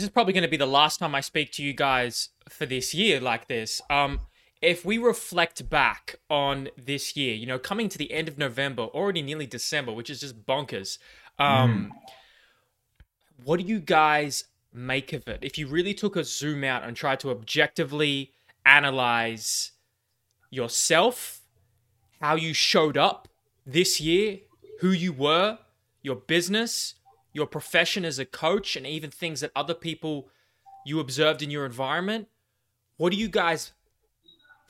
this is probably going to be the last time I speak to you guys for this year like this. Um, if we reflect back on this year, you know, coming to the end of November, already nearly December, which is just bonkers. Um, mm. What do you guys make of it? If you really took a zoom out and tried to objectively analyze yourself, how you showed up this year, who you were, your business, your profession as a coach, and even things that other people you observed in your environment, what do you guys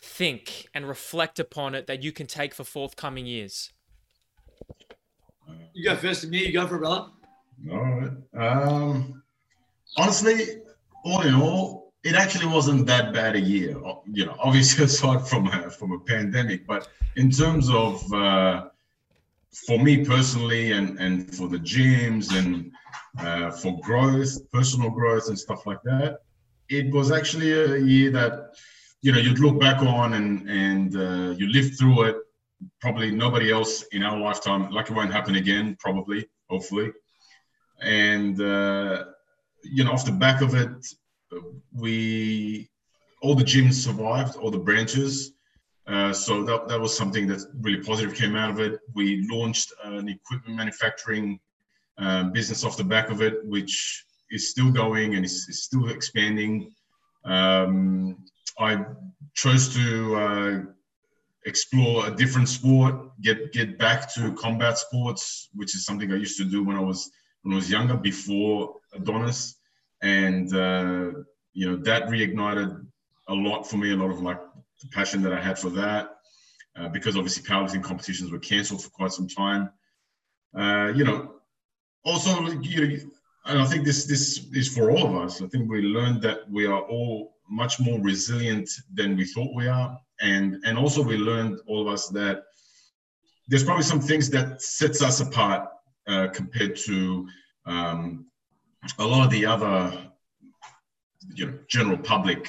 think and reflect upon it that you can take for forthcoming years? You go first, and me. You go for it, brother. All right. Um, honestly, all in all, it actually wasn't that bad a year. You know, obviously aside from a, from a pandemic, but in terms of uh, for me personally, and and for the gyms and uh, for growth, personal growth, and stuff like that, it was actually a year that you know you'd look back on and and uh, you lived through it. Probably nobody else in our lifetime like it won't happen again probably hopefully. And uh, you know off the back of it we all the gyms survived all the branches uh, so that, that was something that really positive came out of it. We launched an equipment manufacturing um, business off the back of it which is still going and is, is still expanding. Um, I chose to uh, explore a different sport, get get back to combat sports, which is something I used to do when I was when I was younger before Adonis, and uh, you know that reignited a lot for me, a lot of like the passion that I had for that, uh, because obviously powerlifting competitions were cancelled for quite some time. Uh, you know, also you know, and I think this this is for all of us. I think we learned that we are all much more resilient than we thought we are. And, and also we learned, all of us, that there's probably some things that sets us apart uh, compared to um, a lot of the other you know, general public.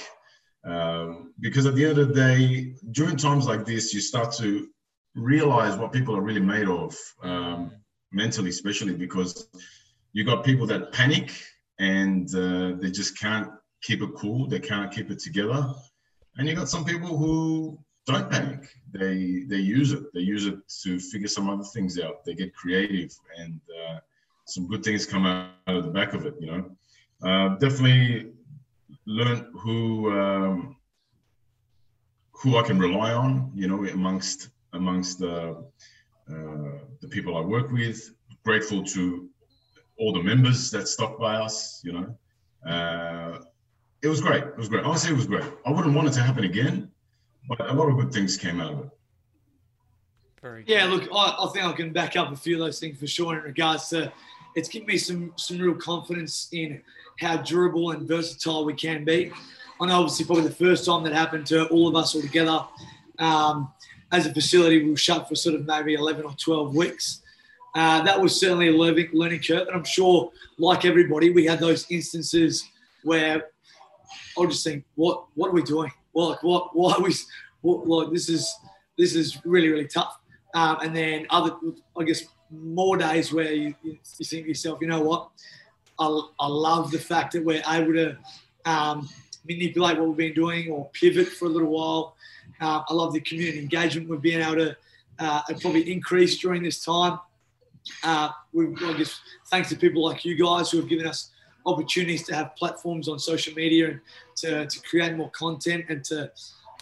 Uh, because at the end of the day, during times like this, you start to realize what people are really made of, um, mentally, especially because you got people that panic and uh, they just can't keep it cool. They can't keep it together. And you got some people who don't panic. They they use it. They use it to figure some other things out. They get creative, and uh, some good things come out of the back of it. You know, uh, definitely learn who um, who I can rely on. You know, amongst amongst the uh, the people I work with. Grateful to all the members that stopped by us. You know. Uh, it was great. It was great. Honestly, it was great. I wouldn't want it to happen again, but a lot of good things came out of it. Very yeah, look, I, I, think I can back up a few of those things for sure in regards to it's given me some some real confidence in how durable and versatile we can be. I know obviously probably the first time that happened to all of us all together um, as a facility, we were shut for sort of maybe 11 or 12 weeks. Uh, that was certainly a learning, learning curve. And I'm sure, like everybody, we had those instances where I'll just think, what what are we doing? Well, like what why are we what, like this is this is really really tough. Um, and then other, I guess, more days where you, you, think to yourself, you know what, I, I love the fact that we're able to um, manipulate what we've been doing or pivot for a little while. Uh, I love the community engagement we've been able to uh, probably increase during this time. Uh, we, I guess, thanks to people like you guys who have given us opportunities to have platforms on social media and to, to create more content and to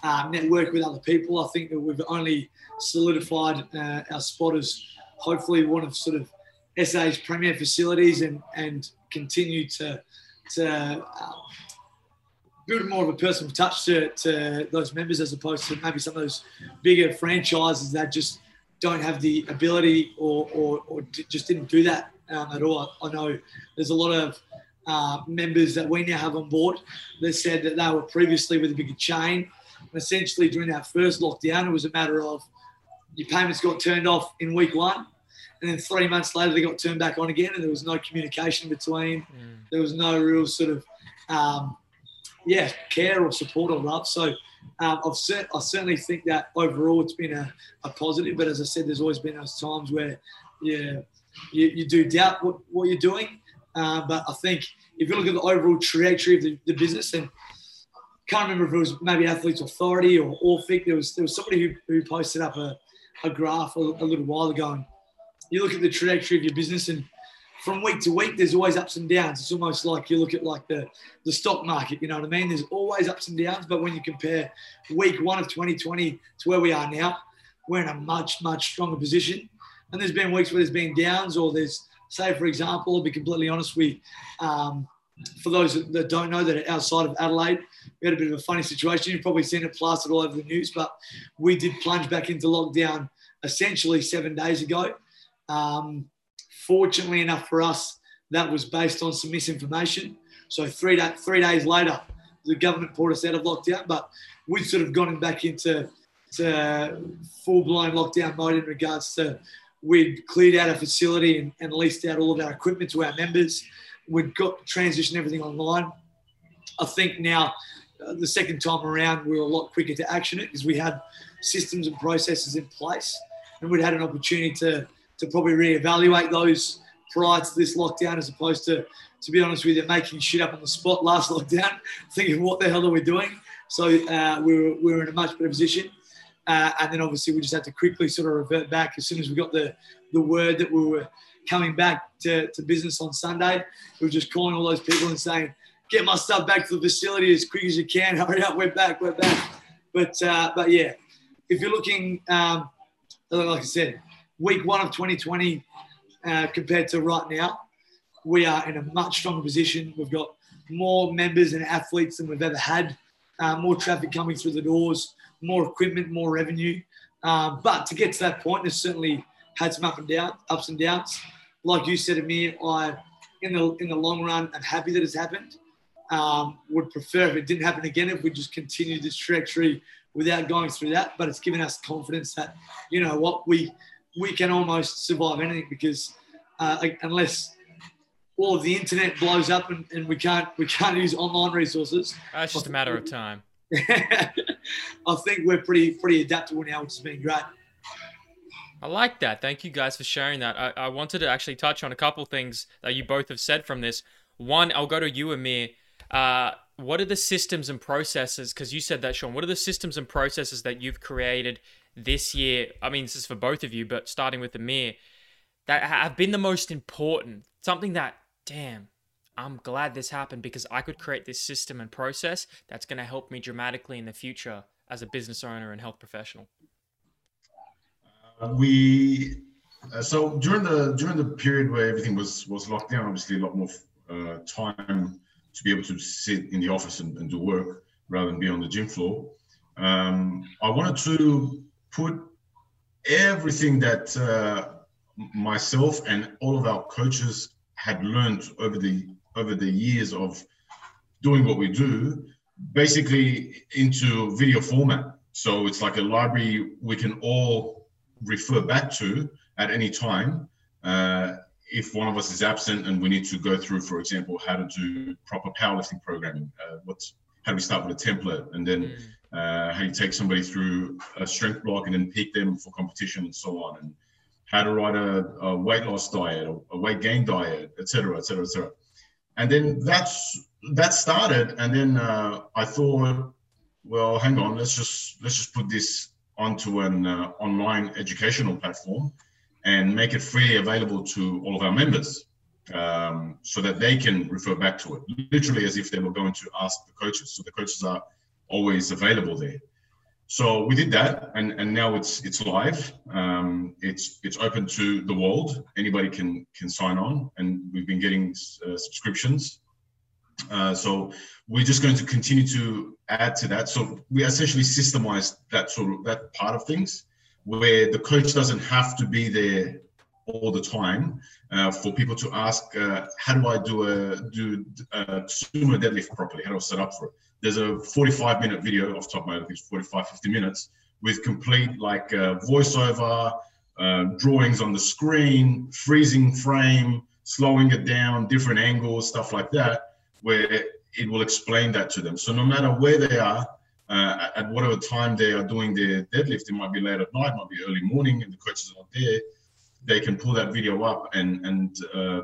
uh, network with other people. I think that we've only solidified uh, our spot as hopefully one of sort of SA's premier facilities and, and continue to, to uh, build more of a personal touch to, to those members as opposed to maybe some of those bigger franchises that just don't have the ability or, or, or just didn't do that um, at all. I know there's a lot of uh, members that we now have on board that said that they were previously with a bigger chain. And essentially, during that first lockdown, it was a matter of your payments got turned off in week one. And then three months later, they got turned back on again, and there was no communication between. Mm. There was no real sort of, um, yeah, care or support or love. So um, I've cert- I certainly think that overall it's been a, a positive. But as I said, there's always been those times where, yeah, you, you do doubt what, what you're doing. Uh, but I think if you look at the overall trajectory of the, the business, and can't remember if it was maybe Athletes Authority or Orphic, there was there was somebody who, who posted up a, a graph a, a little while ago. And you look at the trajectory of your business, and from week to week, there's always ups and downs. It's almost like you look at like the, the stock market, you know what I mean? There's always ups and downs. But when you compare week one of 2020 to where we are now, we're in a much, much stronger position. And there's been weeks where there's been downs or there's say, for example, I'll be completely honest, we, um, for those that don't know, that outside of Adelaide, we had a bit of a funny situation. You've probably seen it plastered all over the news, but we did plunge back into lockdown essentially seven days ago. Um, fortunately enough for us, that was based on some misinformation. So three, three days later, the government pulled us out of lockdown, but we've sort of gone back into full blown lockdown mode in regards to we'd cleared out a facility and, and leased out all of our equipment to our members. We'd got transitioned everything online. I think now, uh, the second time around, we were a lot quicker to action it because we had systems and processes in place, and we'd had an opportunity to to probably reevaluate those prior to this lockdown, as opposed to, to be honest with you, making shit up on the spot last lockdown, thinking what the hell are we doing? So uh, we, were, we were in a much better position. Uh, and then obviously we just had to quickly sort of revert back as soon as we got the, the word that we were coming back to, to business on Sunday. We were just calling all those people and saying, get my stuff back to the facility as quick as you can. Hurry up, we're back, we're back. But, uh, but yeah, if you're looking, um, like I said, week one of 2020 uh, compared to right now, we are in a much stronger position. We've got more members and athletes than we've ever had, uh, more traffic coming through the doors more equipment, more revenue. Um, but to get to that point, it's certainly had some up and down, ups and downs. Like you said to me, I, in the in the long run, I'm happy that it's happened. Um, would prefer if it didn't happen again if we just continued this trajectory without going through that. But it's given us confidence that you know what we we can almost survive anything because uh, unless all of the internet blows up and, and we can't we can't use online resources. That's just a matter of time. I think we're pretty pretty adaptable now, which has been great. I like that. Thank you guys for sharing that. I, I wanted to actually touch on a couple things that you both have said from this. One, I'll go to you, Amir. Uh, what are the systems and processes? Because you said that, Sean. What are the systems and processes that you've created this year? I mean, this is for both of you, but starting with Amir, that have been the most important. Something that, damn, I'm glad this happened because I could create this system and process that's going to help me dramatically in the future as a business owner and health professional. Uh, we uh, so during the during the period where everything was was locked down, obviously a lot more uh, time to be able to sit in the office and, and do work rather than be on the gym floor. Um, I wanted to put everything that uh, myself and all of our coaches had learned over the over the years of doing what we do, basically into video format. So it's like a library we can all refer back to at any time. Uh, if one of us is absent and we need to go through, for example, how to do proper powerlifting programming, uh, what's how do we start with a template, and then mm. uh, how you take somebody through a strength block and then peak them for competition and so on, and how to write a, a weight loss diet, a weight gain diet, etc., etc., etc and then that's that started and then uh, i thought well hang on let's just let's just put this onto an uh, online educational platform and make it freely available to all of our members um, so that they can refer back to it literally as if they were going to ask the coaches so the coaches are always available there so we did that, and, and now it's it's live. Um, it's it's open to the world. Anybody can can sign on, and we've been getting uh, subscriptions. Uh, so we're just going to continue to add to that. So we essentially systemize that sort of that part of things, where the coach doesn't have to be there all the time uh, for people to ask, uh, how do I do a do a sumo deadlift properly? How do I set up for it? there's a 45 minute video off top of my head, I think it's 45, 50 minutes with complete like uh, voiceover, uh, drawings on the screen, freezing frame, slowing it down, different angles, stuff like that, where it will explain that to them. So no matter where they are, uh, at whatever time they are doing their deadlift, it might be late at night, might be early morning, and the coaches are not there. They can pull that video up and and uh,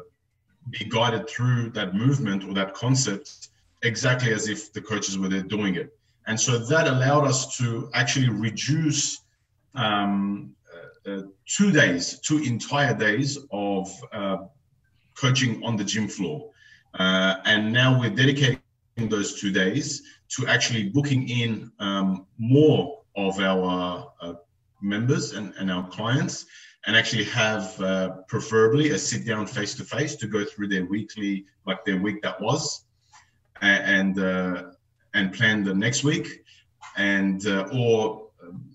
be guided through that movement or that concept exactly as if the coaches were there doing it. And so that allowed us to actually reduce um, uh, uh, two days, two entire days of uh, coaching on the gym floor. Uh, and now we're dedicating those two days to actually booking in um, more of our uh, members and, and our clients and actually have uh, preferably a sit down face to face to go through their weekly, like their week that was, and uh, and plan the next week, and uh, or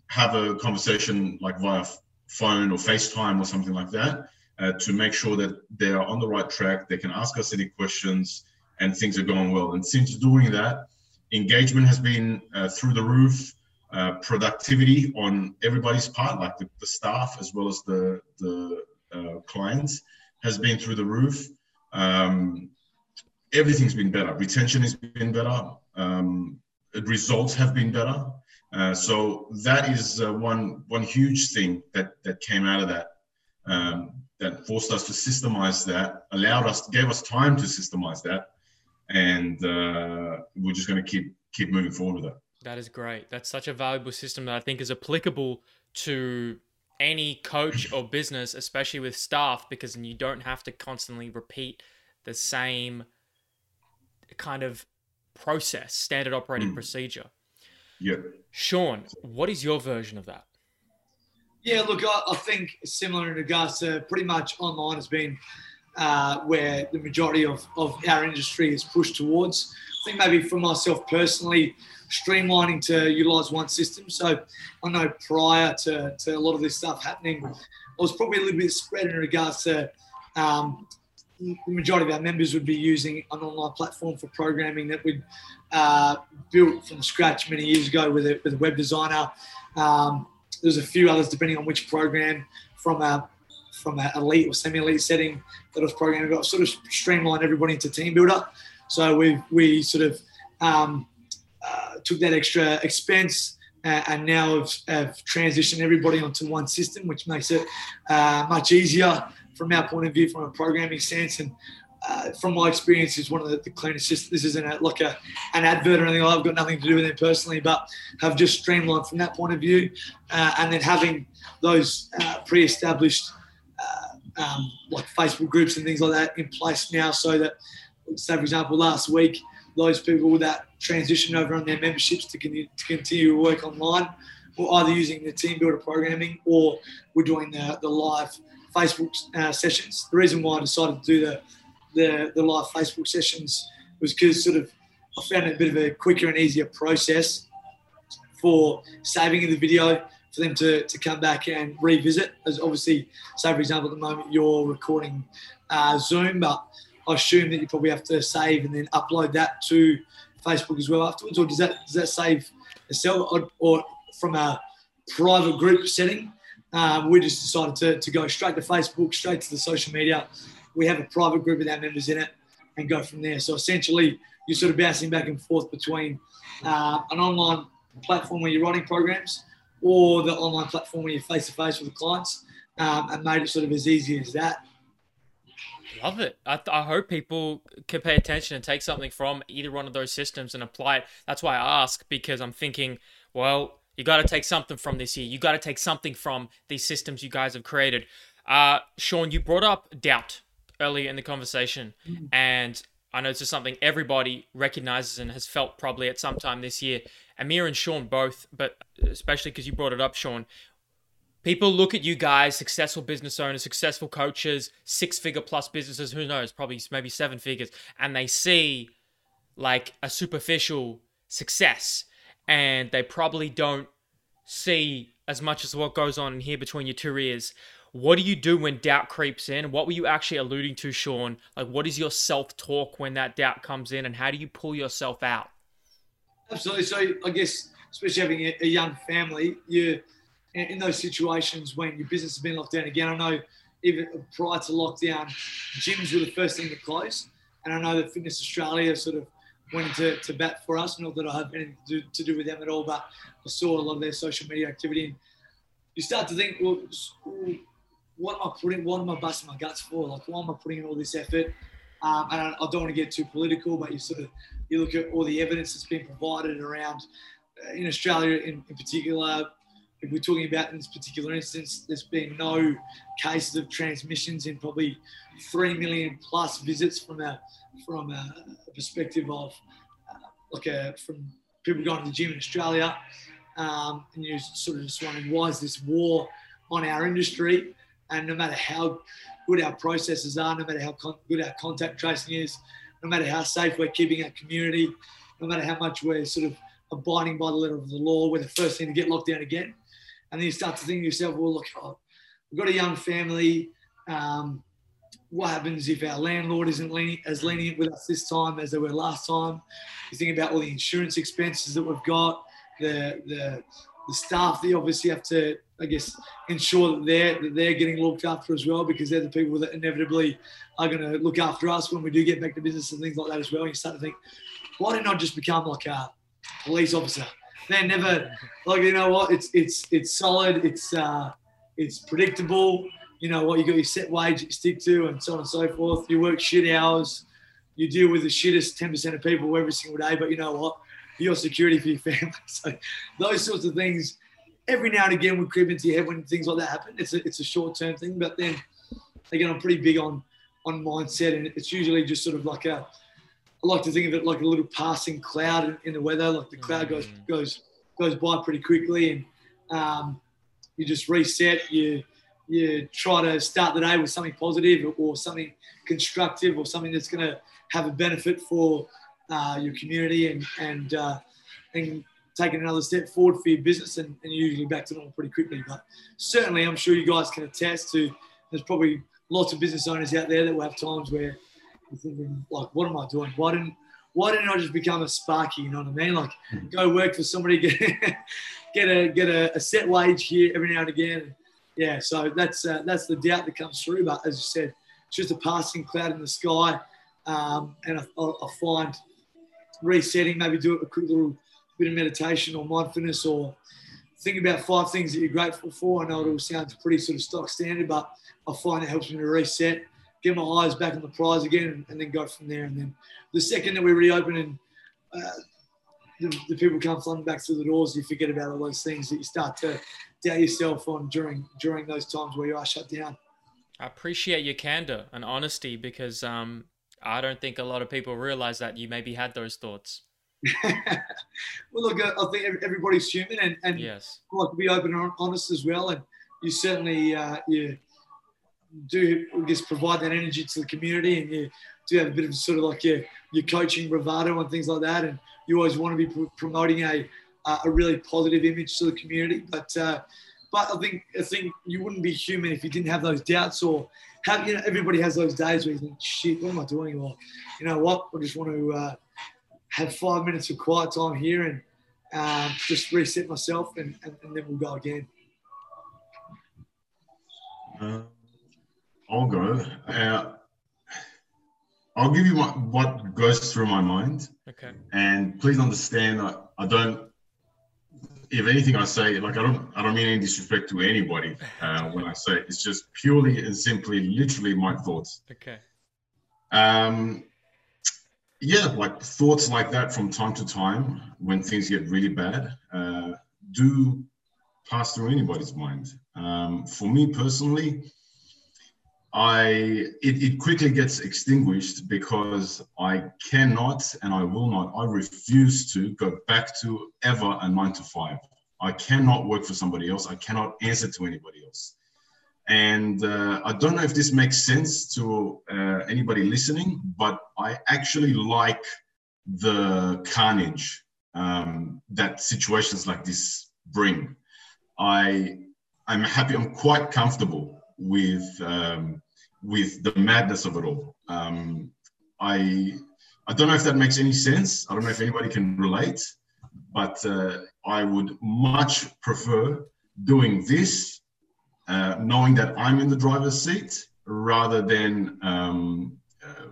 have a conversation like via phone or FaceTime or something like that uh, to make sure that they are on the right track. They can ask us any questions and things are going well. And since doing that, engagement has been uh, through the roof. Uh, productivity on everybody's part, like the, the staff as well as the the uh, clients, has been through the roof. Um, everything's been better. Retention has been better. Um, results have been better. Uh, so that is uh, one one huge thing that that came out of that. Um, that forced us to systemize that, allowed us, gave us time to systemize that, and uh, we're just going to keep keep moving forward with it. That is great. That's such a valuable system that I think is applicable to any coach or business, especially with staff, because you don't have to constantly repeat the same kind of process, standard operating mm. procedure. Yeah. Sean, what is your version of that? Yeah, look, I, I think similar in regards to pretty much online has been uh, where the majority of, of our industry is pushed towards. I think maybe for myself personally, streamlining to utilize one system. So I know prior to, to a lot of this stuff happening, I was probably a little bit spread in regards to um, the majority of our members would be using an online platform for programming that we'd uh, built from scratch many years ago with a, with a web designer. Um, there's a few others depending on which program from a from an elite or semi-elite setting that I was programming. But sort of streamlined everybody into team builder. So we we sort of um, uh, took that extra expense uh, and now have, have, transitioned everybody onto one system, which makes it uh, much easier from our point of view, from a programming sense. And uh, from my experience, is one of the, the cleanest systems. This isn't a, like a, an advert or anything. I've got nothing to do with it personally, but have just streamlined from that point of view. Uh, and then having those uh, pre-established um, like Facebook groups and things like that in place now, so that, say for example, last week those people that transition over on their memberships to continue, to continue to work online were either using the Team Builder programming or we're doing the, the live Facebook uh, sessions. The reason why I decided to do the, the, the live Facebook sessions was because sort of I found it a bit of a quicker and easier process for saving the video for them to, to come back and revisit. As obviously, say for example, at the moment you're recording uh, Zoom, but I assume that you probably have to save and then upload that to Facebook as well afterwards, or does that does that save itself, or, or from a private group setting? Um, we just decided to, to go straight to Facebook, straight to the social media. We have a private group with our members in it, and go from there. So essentially, you're sort of bouncing back and forth between uh, an online platform where you're writing programs or the online platform where you're face to face with the clients, um, and made it sort of as easy as that. Love it. I, I hope people can pay attention and take something from either one of those systems and apply it. That's why I ask because I'm thinking, well, you got to take something from this year. You got to take something from these systems you guys have created. Uh, Sean, you brought up doubt earlier in the conversation, mm-hmm. and I know this is something everybody recognizes and has felt probably at some time this year. Amir and Sean both, but especially because you brought it up, Sean. People look at you guys, successful business owners, successful coaches, six figure plus businesses, who knows, probably maybe seven figures, and they see like a superficial success and they probably don't see as much as what goes on in here between your two ears. What do you do when doubt creeps in? What were you actually alluding to, Sean? Like, what is your self talk when that doubt comes in, and how do you pull yourself out? Absolutely. So, I guess, especially having a, young family, you in those situations when your business has been locked down again. I know even prior to lockdown, gyms were the first thing to close, and I know that Fitness Australia sort of went to bat for us. Not that I have anything to do, to do with them at all, but I saw a lot of their social media activity. And you start to think, well, what am I putting? What am I busting my guts for? Like, why am I putting in all this effort? Um, and I, I, don't want to get too political, but you sort of you look at all the evidence that's been provided around uh, in Australia in, in particular. If we're talking about in this particular instance, there's been no cases of transmissions in probably three million plus visits from a from a, perspective of uh, like a from people going to the gym in Australia. Um, and you're sort of just wondering why is this war on our industry? And no matter how good our processes are, no matter how con- good our contact tracing is, no matter how safe we're keeping our community, no matter how much we're sort of abiding by the letter of the law, we're the first thing to get locked down again. And then you start to think to yourself, well, look, oh, we've got a young family. Um, what happens if our landlord isn't lenient, as lenient with us this time as they were last time? You think about all the insurance expenses that we've got, the the, the staff that obviously have to, I guess, ensure that they're that they're getting looked after as well because they're the people that inevitably are going to look after us when we do get back to business and things like that as well. And you start to think, why didn't I just become like a police officer? They're never like you know what? It's it's it's solid. It's uh, it's predictable you know what, you got your set wage you stick to and so on and so forth. You work shit hours, you deal with the shittest 10% of people every single day, but you know what? You're security for your family. So those sorts of things every now and again would creep into your head when things like that happen. It's a, it's a short term thing, but then again, I'm pretty big on, on mindset and it's usually just sort of like a, I like to think of it like a little passing cloud in, in the weather. Like the cloud goes, mm. goes, goes by pretty quickly and um, you just reset, you, you try to start the day with something positive or something constructive or something that's going to have a benefit for uh, your community and and uh, and taking another step forward for your business and, and usually back to normal pretty quickly. But certainly, I'm sure you guys can attest to. There's probably lots of business owners out there that will have times where you're thinking, like, what am I doing? Why didn't why didn't I just become a sparky? You know what I mean? Like, go work for somebody, get get a get a, a set wage here every now and again yeah, so that's uh, that's the doubt that comes through. But as you said, it's just a passing cloud in the sky, um, and I, I, find resetting, maybe do a quick little bit of meditation or mindfulness, or think about five things that you're grateful for. I know it all sounds pretty sort of stock standard, but I find it helps me to reset, get my eyes back on the prize again, and, then go from there. And then the second that we reopen and uh, the, the, people come flooding back through the doors, you forget about all those things that you start to doubt yourself on during during those times where you are shut down. I appreciate your candor and honesty because um, I don't think a lot of people realize that you maybe had those thoughts. well, look, I think everybody's human, and, and yes, like be open and honest as well. And you certainly uh, you do, I guess, provide that energy to the community, and you do have a bit of sort of like your your coaching bravado and things like that. And you always want to be promoting a uh, a really positive image to the community. But uh, but I think I think you wouldn't be human if you didn't have those doubts or have you know everybody has those days where you think shit what am I doing or you know what I just want to uh, have five minutes of quiet time here and um, just reset myself and, and, and, then we'll go again. Uh, I'll go. Uh, I'll give you what, what goes through my mind. Okay. And please understand, I, I don't if anything I say, like I don't, I don't mean any disrespect to anybody uh, when I say it. it's just purely and simply, literally my thoughts. Okay. Um, yeah, like thoughts like that from time to time when things get really bad uh, do pass through anybody's mind. Um, for me personally, I it, it quickly gets extinguished because I cannot and I will not, I refuse to go back to ever a nine to five. I cannot work for somebody else. I cannot answer to anybody else. And uh, I don't know if this makes sense to uh, anybody listening, but I actually like the carnage um, that situations like this bring. I I'm happy. I'm quite comfortable with um, with the madness of it all. Um, I I don't know if that makes any sense. I don't know if anybody can relate, but uh, I would much prefer doing this, uh, knowing that I'm in the driver's seat, rather than um, uh,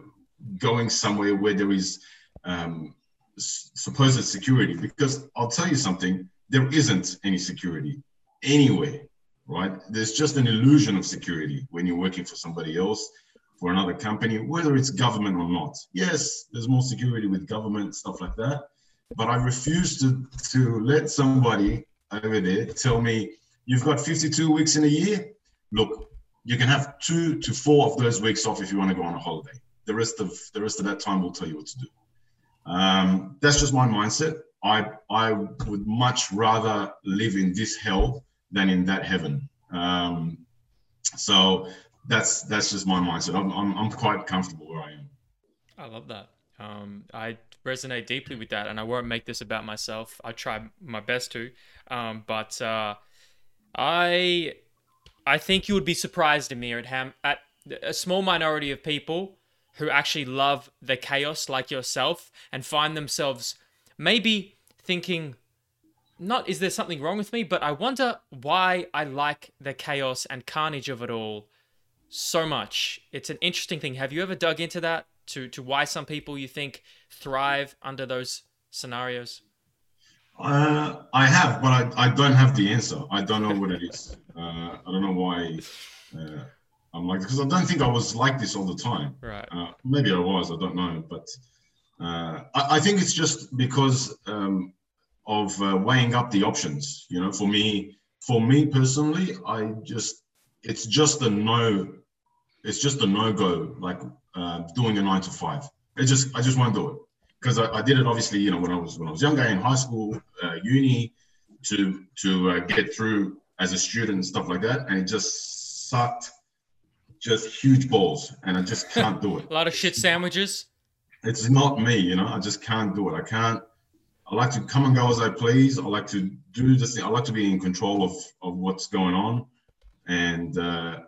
going somewhere where there is um, supposed security. Because I'll tell you something, there isn't any security anywhere right? There's just an illusion of security when you're working for somebody else for another company, whether it's government or not. Yes, there's more security with government, stuff like that. But I refuse to, to let somebody over there tell me, you've got 52 weeks in a year. Look, you can have two to four of those weeks off if you want to go on a holiday. The rest of the rest of that time will tell you what to do. Um, that's just my mindset. I I would much rather live in this hell than in that heaven. Um, so that's that's just my mindset. I'm, I'm, I'm quite comfortable where I am. I love that. Um, I resonate deeply with that, and I won't make this about myself. I try my best to, um, but uh, I I think you would be surprised, Amir, at how at a small minority of people who actually love the chaos like yourself and find themselves maybe thinking not is there something wrong with me, but I wonder why I like the chaos and carnage of it all so much. It's an interesting thing. Have you ever dug into that to to why some people you think thrive under those scenarios? Uh, I have, but I, I don't have the answer. I don't know what it is. Uh, I don't know why uh, I'm like because I don't think I was like this all the time. Right. Uh, maybe I was. I don't know, but uh, I, I, think it's just because um, of uh, weighing up the options. You know, for me, for me personally, I just it's just a no. It's just a no go. Like uh, doing a nine to five. It just I just won't do it because I, I, did it obviously. You know, when I was when I was younger in high school, uh, uni, to to uh, get through as a student and stuff like that, and it just sucked. Just huge balls, and I just can't do it. a lot of shit sandwiches. It's not me, you know. I just can't do it. I can't I like to come and go as I please. I like to do this thing. I like to be in control of, of what's going on, and uh, uh,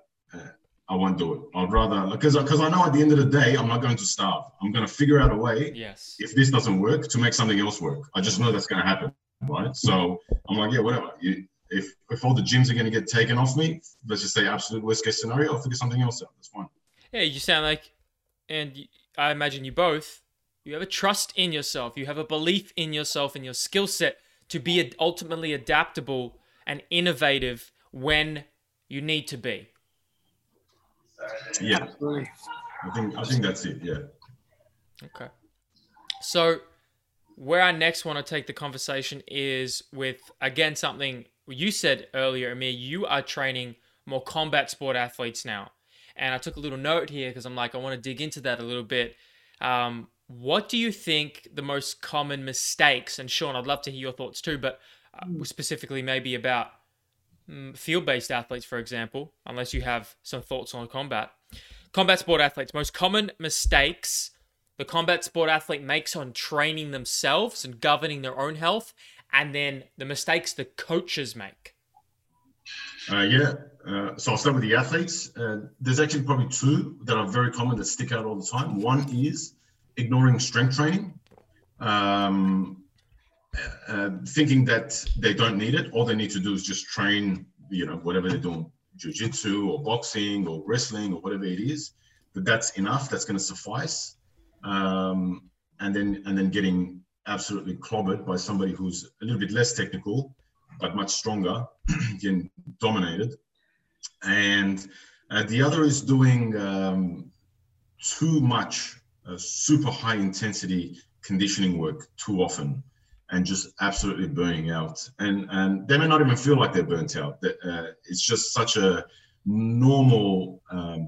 I won't do it. I'd rather because because I know at the end of the day I'm not going to starve. I'm going to figure out a way. Yes. If this doesn't work, to make something else work. I just know that's going to happen, right? So I'm like, yeah, whatever. You, if if all the gyms are going to get taken off me, let's just say absolute worst case scenario, I'll figure something else out. That's fine. Yeah, you sound like, and I imagine you both you have a trust in yourself. You have a belief in yourself and your skill set to be ultimately adaptable and innovative when you need to be. Yeah, I think I think that's it. Yeah. Okay. So, where I next want to take the conversation is with again something you said earlier, Amir. You are training more combat sport athletes now, and I took a little note here because I'm like I want to dig into that a little bit. Um, what do you think the most common mistakes, and Sean, I'd love to hear your thoughts too, but uh, specifically maybe about field based athletes, for example, unless you have some thoughts on combat. Combat sport athletes, most common mistakes the combat sport athlete makes on training themselves and governing their own health, and then the mistakes the coaches make. Uh, yeah, uh, so I'll start with the athletes. Uh, there's actually probably two that are very common that stick out all the time. One is ignoring strength training, um, uh, thinking that they don't need it. All they need to do is just train, you know, whatever they're doing, jujitsu or boxing or wrestling or whatever it is. That that's enough. That's going to suffice. Um, and then and then getting absolutely clobbered by somebody who's a little bit less technical but much stronger, getting dominated. And uh, the other is doing um, too much uh, super high intensity conditioning work too often and just absolutely burning out. And and they may not even feel like they're burnt out. Uh, it's just such a normal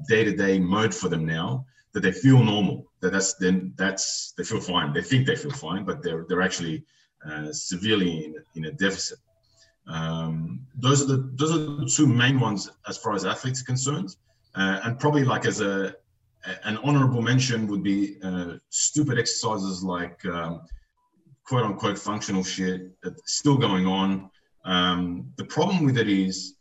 day to day mode for them now that they feel normal. That that's then that's they feel fine. They think they feel fine, but they're they're actually uh, severely in, in a deficit. Um, those are the those are the two main ones as far as athletes are concerned, uh, and probably like as a an honorable mention would be uh, stupid exercises like um, quote unquote functional shit that's still going on. Um, the problem with it is,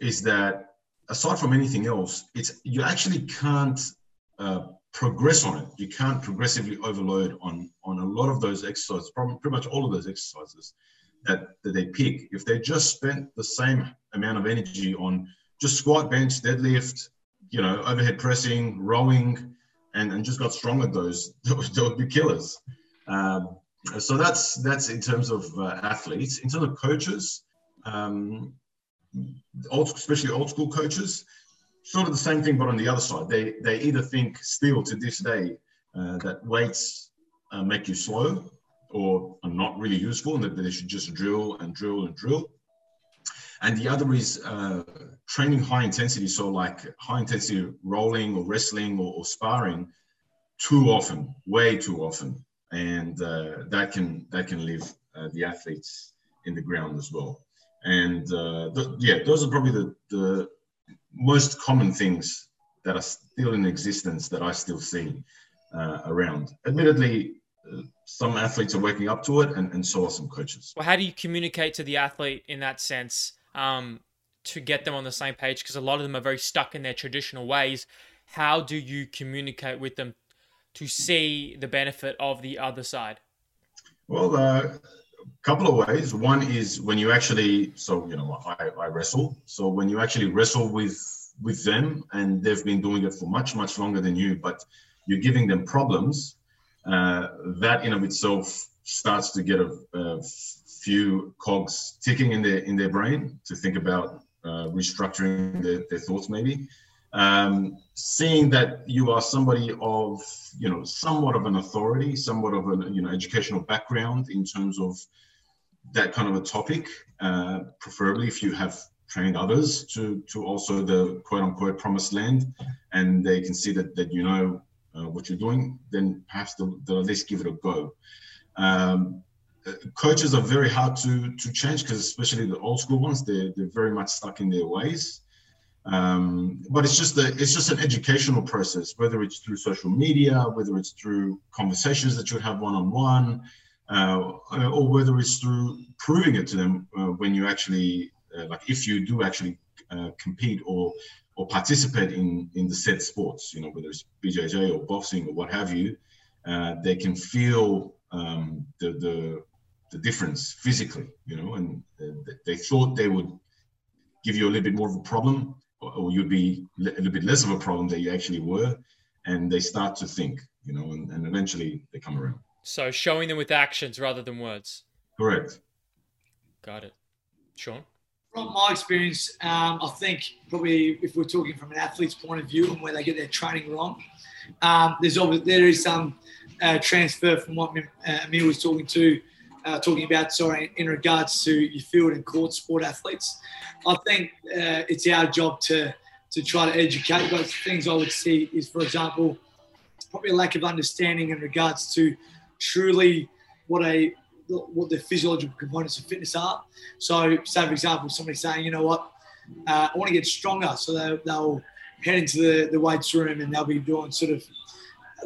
is that aside from anything else, it's you actually can't uh, progress on it. You can't progressively overload on on a lot of those exercises, probably pretty much all of those exercises that, that they pick. If they just spent the same amount of energy on just squat, bench, deadlift, you know, overhead pressing, rowing, and, and just got strong at those, those would be killers. Um, so that's that's in terms of uh, athletes. In terms of coaches, um, old, especially old school coaches, sort of the same thing, but on the other side, they they either think still to this day uh, that weights uh, make you slow or are not really useful, and that they should just drill and drill and drill. And the other is uh, training high intensity, so like high intensity rolling or wrestling or, or sparring too often, way too often, and uh, that can that can leave uh, the athletes in the ground as well. And uh, the, yeah, those are probably the, the most common things that are still in existence that I still see uh, around. Admittedly, uh, some athletes are waking up to it, and, and so are some coaches. Well, how do you communicate to the athlete in that sense um, to get them on the same page? Because a lot of them are very stuck in their traditional ways. How do you communicate with them to see the benefit of the other side? Well, uh, couple of ways. One is when you actually, so you know, I, I wrestle. So when you actually wrestle with with them, and they've been doing it for much much longer than you, but you're giving them problems. Uh, that in of itself starts to get a, a, few cogs ticking in their in their brain to think about uh, restructuring their, their thoughts maybe um, seeing that you are somebody of you know somewhat of an authority somewhat of an you know educational background in terms of that kind of a topic uh, preferably if you have trained others to to also the quote unquote promised land and they can see that that you know uh, what you're doing then perhaps they'll, they'll, at least give it a go. Um, coaches are very hard to to change because especially the old school ones they're, they're very much stuck in their ways um, but it's just it's just an educational process, whether it's through social media, whether it's through conversations that you have one on one, or whether it's through proving it to them uh, when you actually uh, like if you do actually uh, compete or or participate in in the said sports, you know whether it's BJJ or boxing or what have you, uh, they can feel um, the the the difference physically, you know, and uh, they thought they would give you a little bit more of a problem or you'd be a little bit less of a problem than you actually were. And they start to think you know and, and eventually they come around. So showing them with actions rather than words. Correct. Got it. Sean? From my experience um, i think probably if we're talking from an athlete's point of view and where they get their training wrong um, there's obviously there is some uh, transfer from what uh, Amir was talking to uh, talking about, sorry, in regards to your field and court sport athletes. I think uh, it's our job to to try to educate. But things I would see is, for example, probably a lack of understanding in regards to truly what a what the physiological components of fitness are. So, say for example, somebody saying, you know what, uh, I want to get stronger, so they, they'll head into the, the weights room and they'll be doing sort of,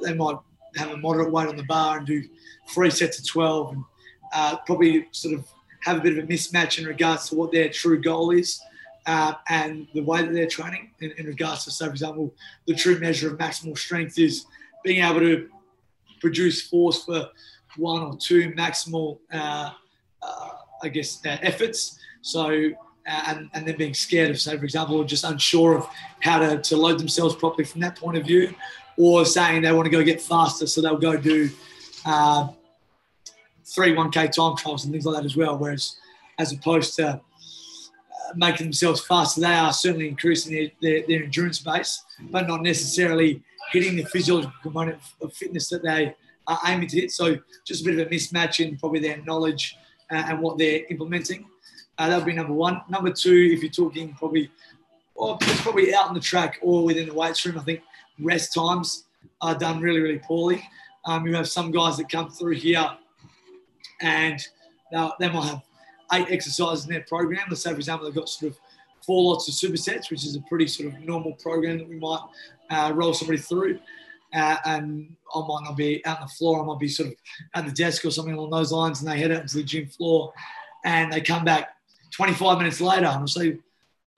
they might have a moderate weight on the bar and do three sets of 12 and uh, probably sort of have a bit of a mismatch in regards to what their true goal is uh, and the way that they're training in, in, regards to, so for example, the true measure of maximal strength is being able to produce force for one or two maximal, uh, uh I guess, uh, efforts. So, uh, and, and then being scared of, say, for example, or just unsure of how to, to load themselves properly from that point of view, or saying they want to go get faster, so they'll go do uh, three 1K time trials and things like that as well. Whereas, as opposed to uh, making themselves faster, they are certainly increasing their, their, their, endurance base, but not necessarily hitting the physiological component of fitness that they are aiming to hit. So, just a bit of a mismatch in probably their knowledge uh, and what they're implementing. Uh, that would be number one. Number two, if you're talking probably, well, it's probably out on the track or within the weights room, I think rest times are done really, really poorly. Um, you have some guys that come through here and now they might have eight exercises in their program. Let's say, for example, they've got sort of four lots of supersets, which is a pretty sort of normal program that we might uh, roll somebody through. Uh, and I might not be out on the floor. I might be sort of at the desk or something along those lines. And they head out into the gym floor, and they come back 25 minutes later, and I'll say,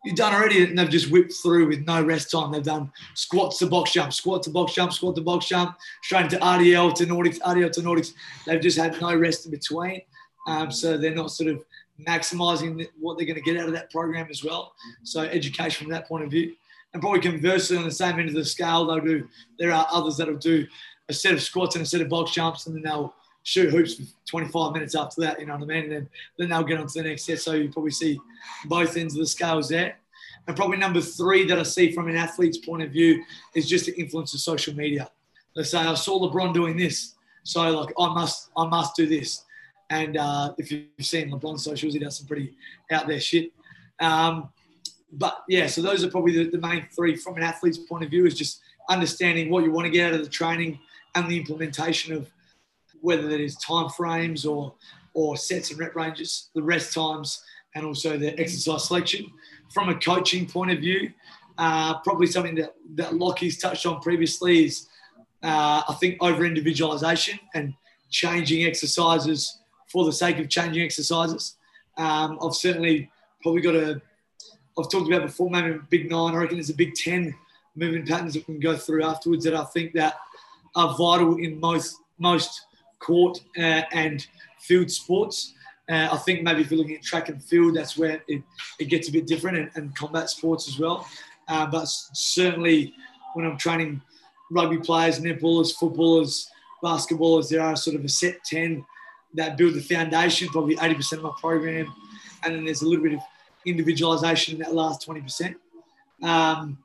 "You've done already," and they've just whipped through with no rest time. They've done squats to box jump, squat to box jump, squat to box jump, straight into RDL to Nordics, RDL to Nordics. They've just had no rest in between. Um, so they're not sort of maximizing what they're going to get out of that program as well. So education from that point of view. And probably conversely, on the same end of the scale, they'll do. There are others that'll do a set of squats and a set of box jumps, and then they'll shoot hoops for 25 minutes after that. You know what I mean? And then then they'll get on to the next set. So you probably see both ends of the scales there. And probably number three that I see from an athlete's point of view is just the influence of social media. Let's say I saw LeBron doing this, so like I must I must do this. And uh, if you've seen LeBron's socials, he does some pretty out there shit. Um, but yeah, so those are probably the, the main three from an athlete's point of view is just understanding what you want to get out of the training and the implementation of whether that is time frames or or sets and rep ranges, the rest times, and also the exercise selection. From a coaching point of view, uh, probably something that, that Lockie's touched on previously is uh, I think over individualization and changing exercises for the sake of changing exercises. Um, I've certainly probably got a, I've talked about before, maybe a big nine. I reckon there's a big 10 movement patterns that we can go through afterwards that I think that are vital in most, most court uh, and field sports. Uh, I think maybe if you're looking at track and field, that's where it, it gets a bit different and, and combat sports as well. Uh, but certainly when I'm training rugby players, netballers, footballers, basketballers, there are sort of a set 10 that build the foundation, probably 80% of my program. And then there's a little bit of individualization in that last 20%. Um,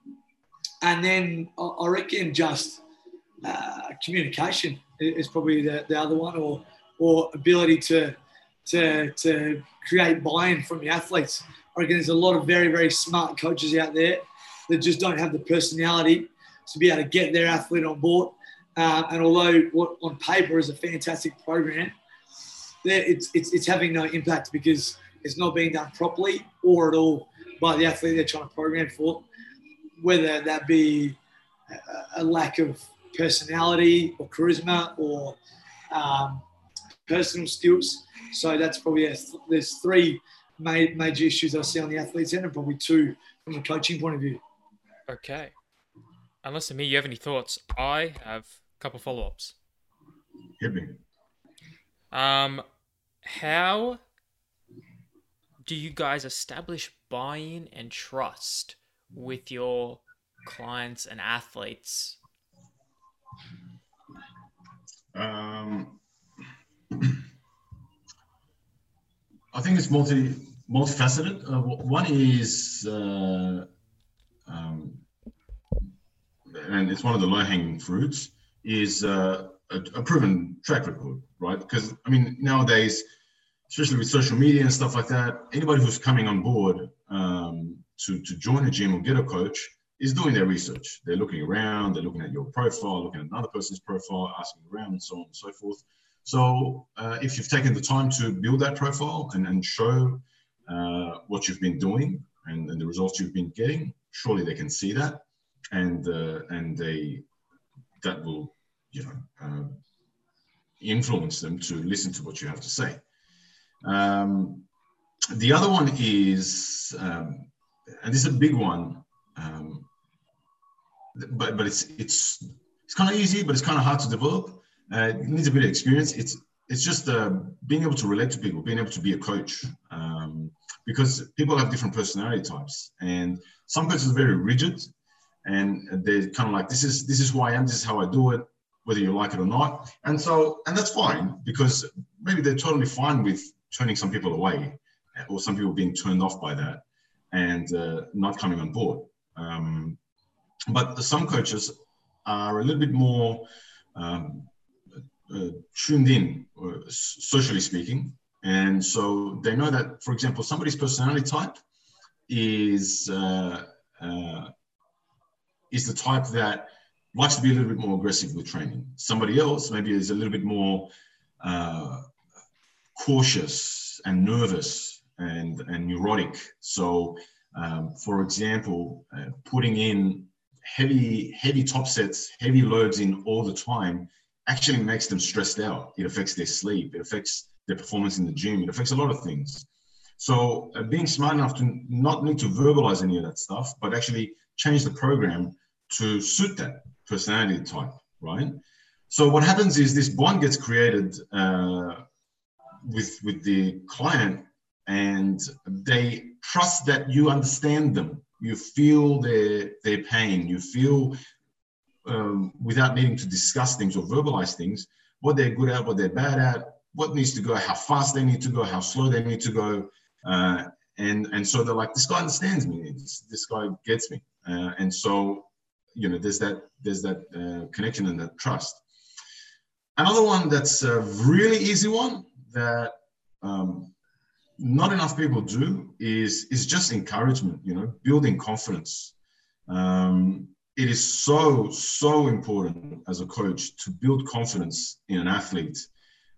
and then I reckon just uh, communication is probably the, the other one, or or ability to to to create buy-in from the athletes. I reckon there's a lot of very very smart coaches out there that just don't have the personality to be able to get their athlete on board. Uh, and although what on paper is a fantastic program, it's, it's, it's having no impact because it's not being done properly or at all by the athlete they're trying to program for, whether that be a, a lack of personality or charisma or um, personal skills. So that's probably a, there's three major issues I see on the athletes end, and probably two from a coaching point of view. Okay. Unless me, you have any thoughts? I have a couple follow ups. Hit me. Um, how do you guys establish buy-in and trust with your clients and athletes? Um, I think it's multi multifaceted. Uh, one is, uh, um, and it's one of the low hanging fruits, is uh, a, a, proven track record, right? Because I mean nowadays, especially with social media and stuff like that, anybody who's coming on board um, to to join a gym or get a coach is doing their research. They're looking around, they're looking at your profile, looking at another person's profile, asking around, and so on and so forth. So uh, if you've taken the time to build that profile and, and show uh, what you've been doing and, and, the results you've been getting, surely they can see that, and uh, and they that will you know uh, influence them to listen to what you have to say. Um, the other one is, um, and this is a big one, um, but but it's it's it's kind of easy, but it's kind of hard to develop uh, it needs a bit of experience. It's it's just uh, being able to relate to people, being able to be a coach, um, because people have different personality types, and some coaches are very rigid, and they're kind of like, this is this is who I am, this is how I do it, whether you like it or not, and so and that's fine because maybe they're totally fine with turning some people away, or some people being turned off by that, and uh, not coming on board. Um, but some coaches are a little bit more um, uh, tuned in, uh, socially speaking. And so they know that, for example, somebody's personality type is uh, uh, is the type that likes to be a little bit more aggressive with training. Somebody else maybe is a little bit more uh, cautious and nervous and, and neurotic. So, um, for example, uh, putting in heavy heavy top sets, heavy loads in all the time actually makes them stressed out. It affects their sleep. It affects their performance in the gym. It affects a lot of things. So uh, being smart enough to not need to verbalize any of that stuff, but actually change the program to suit that personality type, right? So what happens is this bond gets created uh, with with the client, and they trust that you understand them. You feel their their pain. You feel um, without needing to discuss things or verbalize things, what they're good at, what they're bad at, what needs to go, how fast they need to go, how slow they need to go. Uh, and and so they're like, this guy understands me. This, this guy gets me, uh, and so you know, there's that there's that uh, connection and that trust. Another one that's a really easy one that um, not enough people do is is just encouragement. You know, building confidence. Um, it is so so important as a coach to build confidence in an athlete,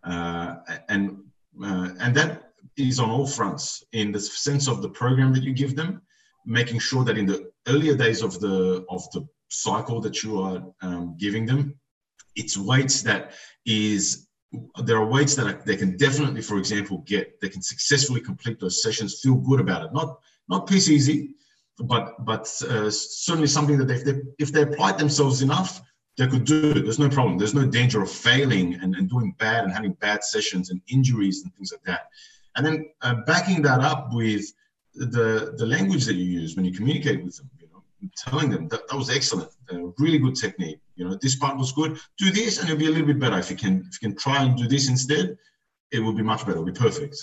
uh, and uh, and that is on all fronts in the sense of the program that you give them, making sure that in the earlier days of the of the cycle that you are um, giving them, it's weights that is there are weights that they can definitely, for example, get they can successfully complete those sessions, feel good about it. Not not piece easy, but but uh, certainly something that if they if they applied themselves enough, they could do it. There's no problem. There's no danger of failing and, and doing bad and having bad sessions and injuries and things like that. And then uh, backing that up with the the language that you use when you communicate with them, you know, telling them that, that was excellent, uh, really good technique. You know, this part was good. Do this, and it'll be a little bit better. If you can if you can try and do this instead, it will be much better. It'll be perfect.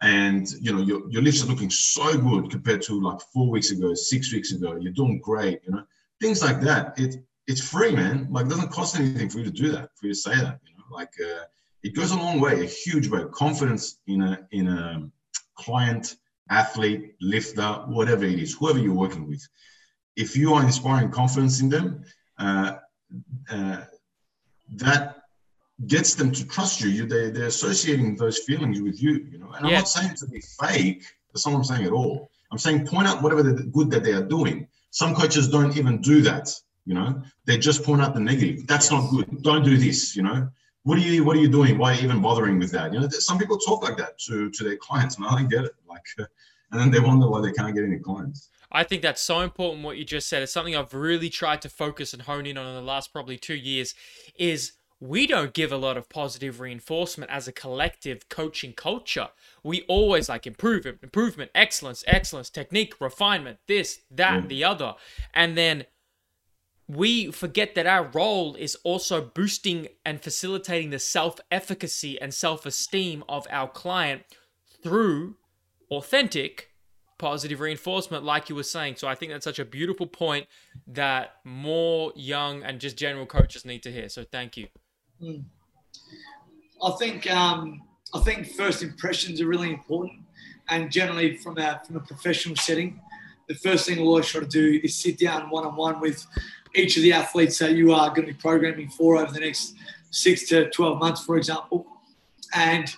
And you know, your, your lifts are looking so good compared to like four weeks ago, six weeks ago. You're doing great. You know, things like that. It it's free, man. Like it doesn't cost anything for you to do that, for you to say that. You know, like. Uh, it goes a long way, a huge way. Confidence in a in a client, athlete, lifter, whatever it is, whoever you're working with. If you are inspiring confidence in them, uh, uh, that gets them to trust you. you they, they're associating those feelings with you, you know. And I'm not saying to be fake. That's not what I'm saying at all. I'm saying point out whatever the good that they are doing. Some coaches don't even do that, you know. They just point out the negative. That's yes. not good. Don't do this, you know what are you what are you doing why are you even bothering with that you know some people talk like that to to their clients and i don't get it like and then they wonder why they can't get any clients I think that's so important what you just said. It's something I've really tried to focus and hone in on in the last probably two years is we don't give a lot of positive reinforcement as a collective coaching culture. We always like improvement, improvement, excellence, excellence, technique, refinement, this, that, yeah. the other. And then we forget that our role is also boosting and facilitating the self efficacy and self esteem of our client through authentic positive reinforcement, like you were saying. So I think that's such a beautiful point that more young and just general coaches need to hear. So thank you. Mm. I think um, I think first impressions are really important, and generally from a from a professional setting, the first thing we always try to do is sit down one on one with each of the athletes that you are going to be programming for over the next six to 12 months, for example. And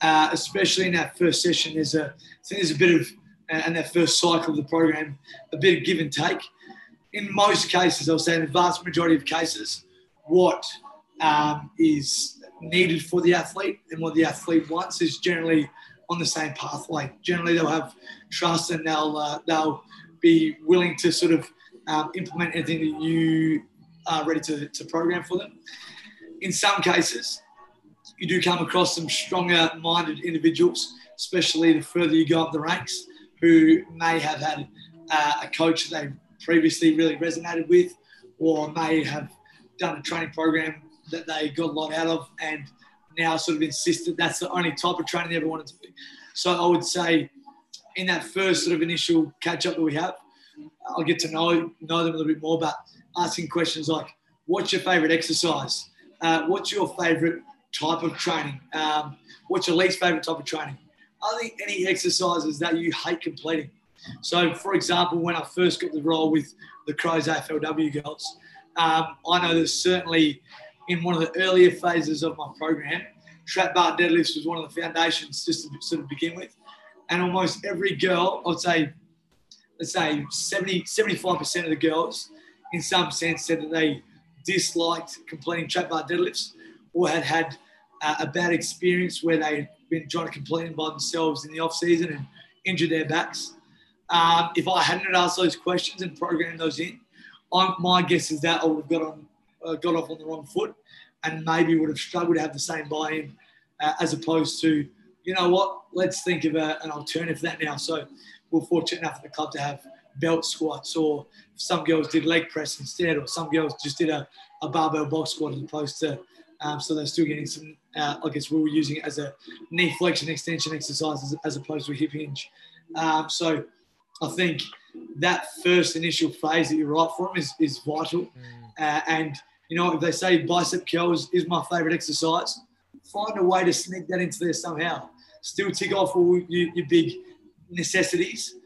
uh, especially in that first session, there's a, I there's a bit of, and that first cycle of the program, a bit of give and take. In most cases, I'll say in the vast majority of cases, what um, is needed for the athlete and what the athlete wants is generally on the same pathway. Generally, they'll have trust and they'll uh, they'll be willing to sort of um, implement anything that you are ready to, to program for them. In some cases, you do come across some stronger minded individuals, especially the further you go up the ranks, who may have had uh, a coach that they previously really resonated with, or may have done a training program that they got a lot out of and now sort of insisted that's the only type of training they ever wanted to be. So I would say in that first sort of initial catch up that we have, I'll get to know know them a little bit more. But asking questions like, "What's your favourite exercise? Uh, what's your favourite type of training? Um, what's your least favourite type of training? Are there any exercises that you hate completing?" So, for example, when I first got the role with the Crows AFLW girls, um, I know that certainly in one of the earlier phases of my program, trap bar deadlifts was one of the foundations just to sort of begin with. And almost every girl, I'd say let's say 70, 75% of the girls, in some sense, said that they disliked completing trap bar deadlifts or had had uh, a bad experience where they'd been trying to complete them by themselves in the off season and injured their backs. Um, if I hadn't asked those questions and programmed those in, I'm, my guess is that I would have got on, uh, got off on the wrong foot, and maybe would have struggled to have the same buy-in uh, as opposed to, you know what, let's think of a, an alternative for that now. So we're fortunate enough at the club to have belt squats, or some girls did leg press instead, or some girls just did a, a barbell box squat as opposed to. Um, so they're still getting some. Uh, I guess we were using it as a knee flexion extension exercise as, as opposed to a hip hinge. Um, so I think that first initial phase that you write for them is, is vital. Mm. Uh, and, you know, if they say bicep curls is my favorite exercise, find a way to sneak that into there somehow. Still tick off all your, your big necessities,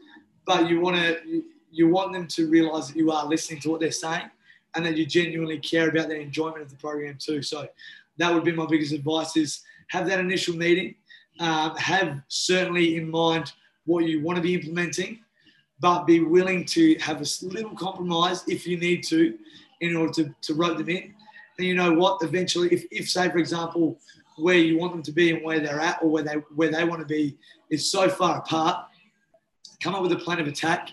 but you want to you, you want them to realize that you are listening to what they're saying and that you genuinely care about their enjoyment of the program too. So that would be my biggest advice is have that initial meeting, um, have certainly in mind what you want to be implementing, but be willing to have a little compromise if you need to in order to, to rope them in. And you know what? Eventually, if, if say, for example, where you want them to be and where they're at or where they where they want to be is so far apart, come up with a plan of attack.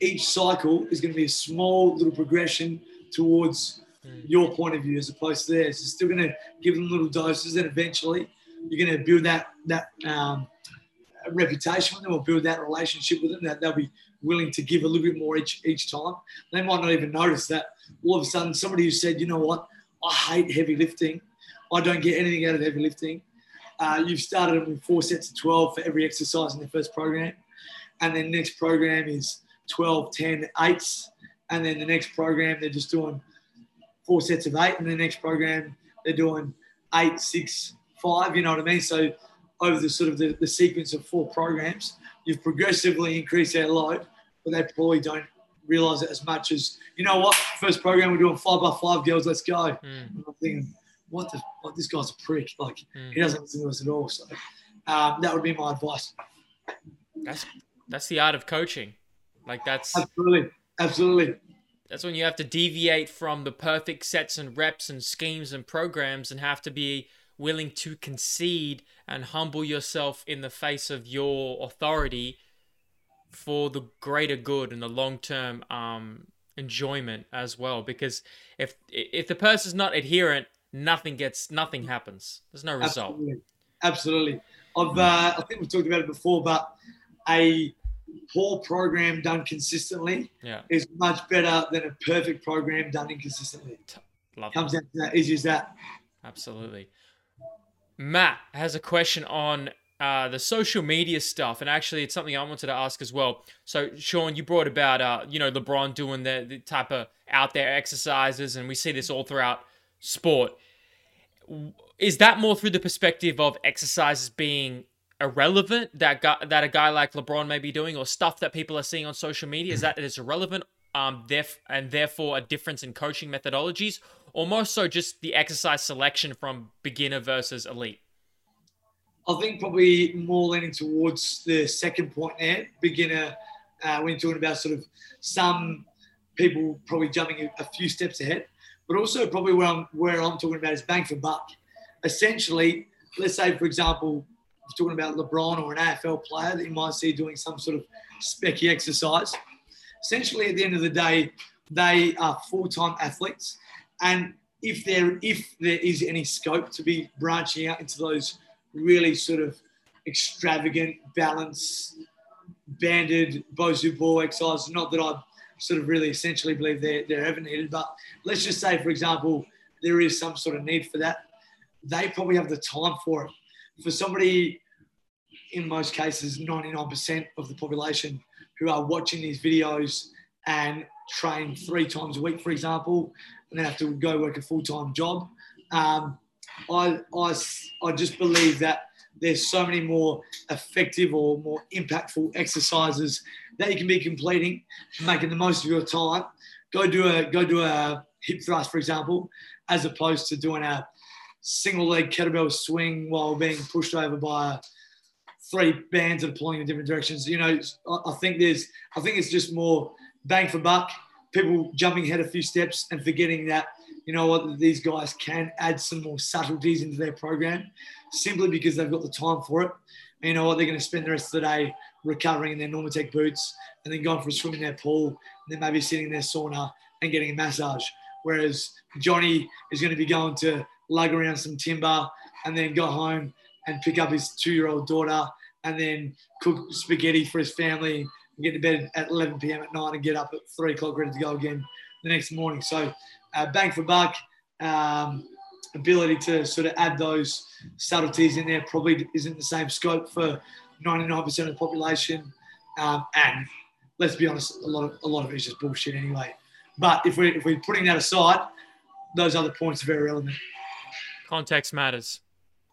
Each cycle is going to be a small little progression towards mm. your point of view as opposed to theirs. You're still going to give them little doses, and eventually you're going to build that that um, reputation with them or build that relationship with them that they'll be willing to give a little bit more each each time. They might not even notice that all of a sudden somebody who said, you know what, I hate heavy lifting, I don't get anything out of heavy lifting. Uh, you've started them with four sets of 12 for every exercise in the first program. And then next program is 12, 10, eights. And then the next program, they're just doing four sets of eight. And the next program, they're doing eight, six, five. You know what I mean? So over the sort of the, the sequence of four programs, you've progressively increased their load, but they probably don't realize it as much as, you know what, first program we're doing five by five girls, let's go. Mm. I'm thinking, what the, what, this guy's a prick. Like, mm. he doesn't listen to us at all. So um, that would be my advice. That's, that's the art of coaching. Like that's absolutely, absolutely. That's when you have to deviate from the perfect sets and reps and schemes and programs and have to be willing to concede and humble yourself in the face of your authority for the greater good and the long term um, enjoyment as well. Because if if the person's not adherent, nothing gets nothing happens. There's no result. Absolutely, Absolutely. I've uh, I think we've talked about it before, but a poor program done consistently yeah. is much better than a perfect program done inconsistently. Love Comes that. down to that, easy as that. Absolutely. Matt has a question on uh, the social media stuff, and actually, it's something I wanted to ask as well. So, Sean, you brought about, uh, you know, LeBron doing the, the type of out there exercises, and we see this all throughout sport. Is that more through the perspective of exercises being irrelevant that guy, that a guy like LeBron may be doing, or stuff that people are seeing on social media? Is that it is irrelevant, um, def- and therefore a difference in coaching methodologies, or more so just the exercise selection from beginner versus elite? I think probably more leaning towards the second point there, beginner, uh, when you're talking about sort of some people probably jumping a, a few steps ahead, but also probably where I'm, where I'm talking about is bang for buck. Essentially, let's say, for example, talking about LeBron or an AFL player that you might see doing some sort of specky exercise. Essentially, at the end of the day, they are full-time athletes and if there if there is any scope to be branching out into those really sort of extravagant, balance, banded Bosu ball exercises, not that I sort of really essentially believe they're, they're ever needed, but let's just say, for example, there is some sort of need for that. They probably have the time for it. For somebody, in most cases, 99% of the population who are watching these videos and train three times a week, for example, and then have to go work a full time job. Um, I, I, I just believe that there's so many more effective or more impactful exercises that you can be completing, making the most of your time. Go do a go do a hip thrust, for example, as opposed to doing a single leg kettlebell swing while being pushed over by three bands that are pulling in different directions. You know, I think there's I think it's just more bang for buck people jumping ahead a few steps and forgetting that, you know what, these guys can add some more subtleties into their program simply because they've got the time for it. And you know what, they're going to spend the rest of the day recovering in their Normatec boots and then going for a swim in their pool and then maybe sitting in their sauna and getting a massage. Whereas Johnny is going to be going to lug around some timber and then go home and pick up his two year old daughter and then cook spaghetti for his family and get to bed at 11 p.m. at night and get up at three o'clock ready to go again the next morning. So, uh, bang for buck, um, ability to sort of add those subtleties in there probably isn't the same scope for 99% of the population. Um, and let's be honest, a lot of a lot of it is just bullshit anyway. But if we're if we're putting that aside, those other points are very relevant. Context matters.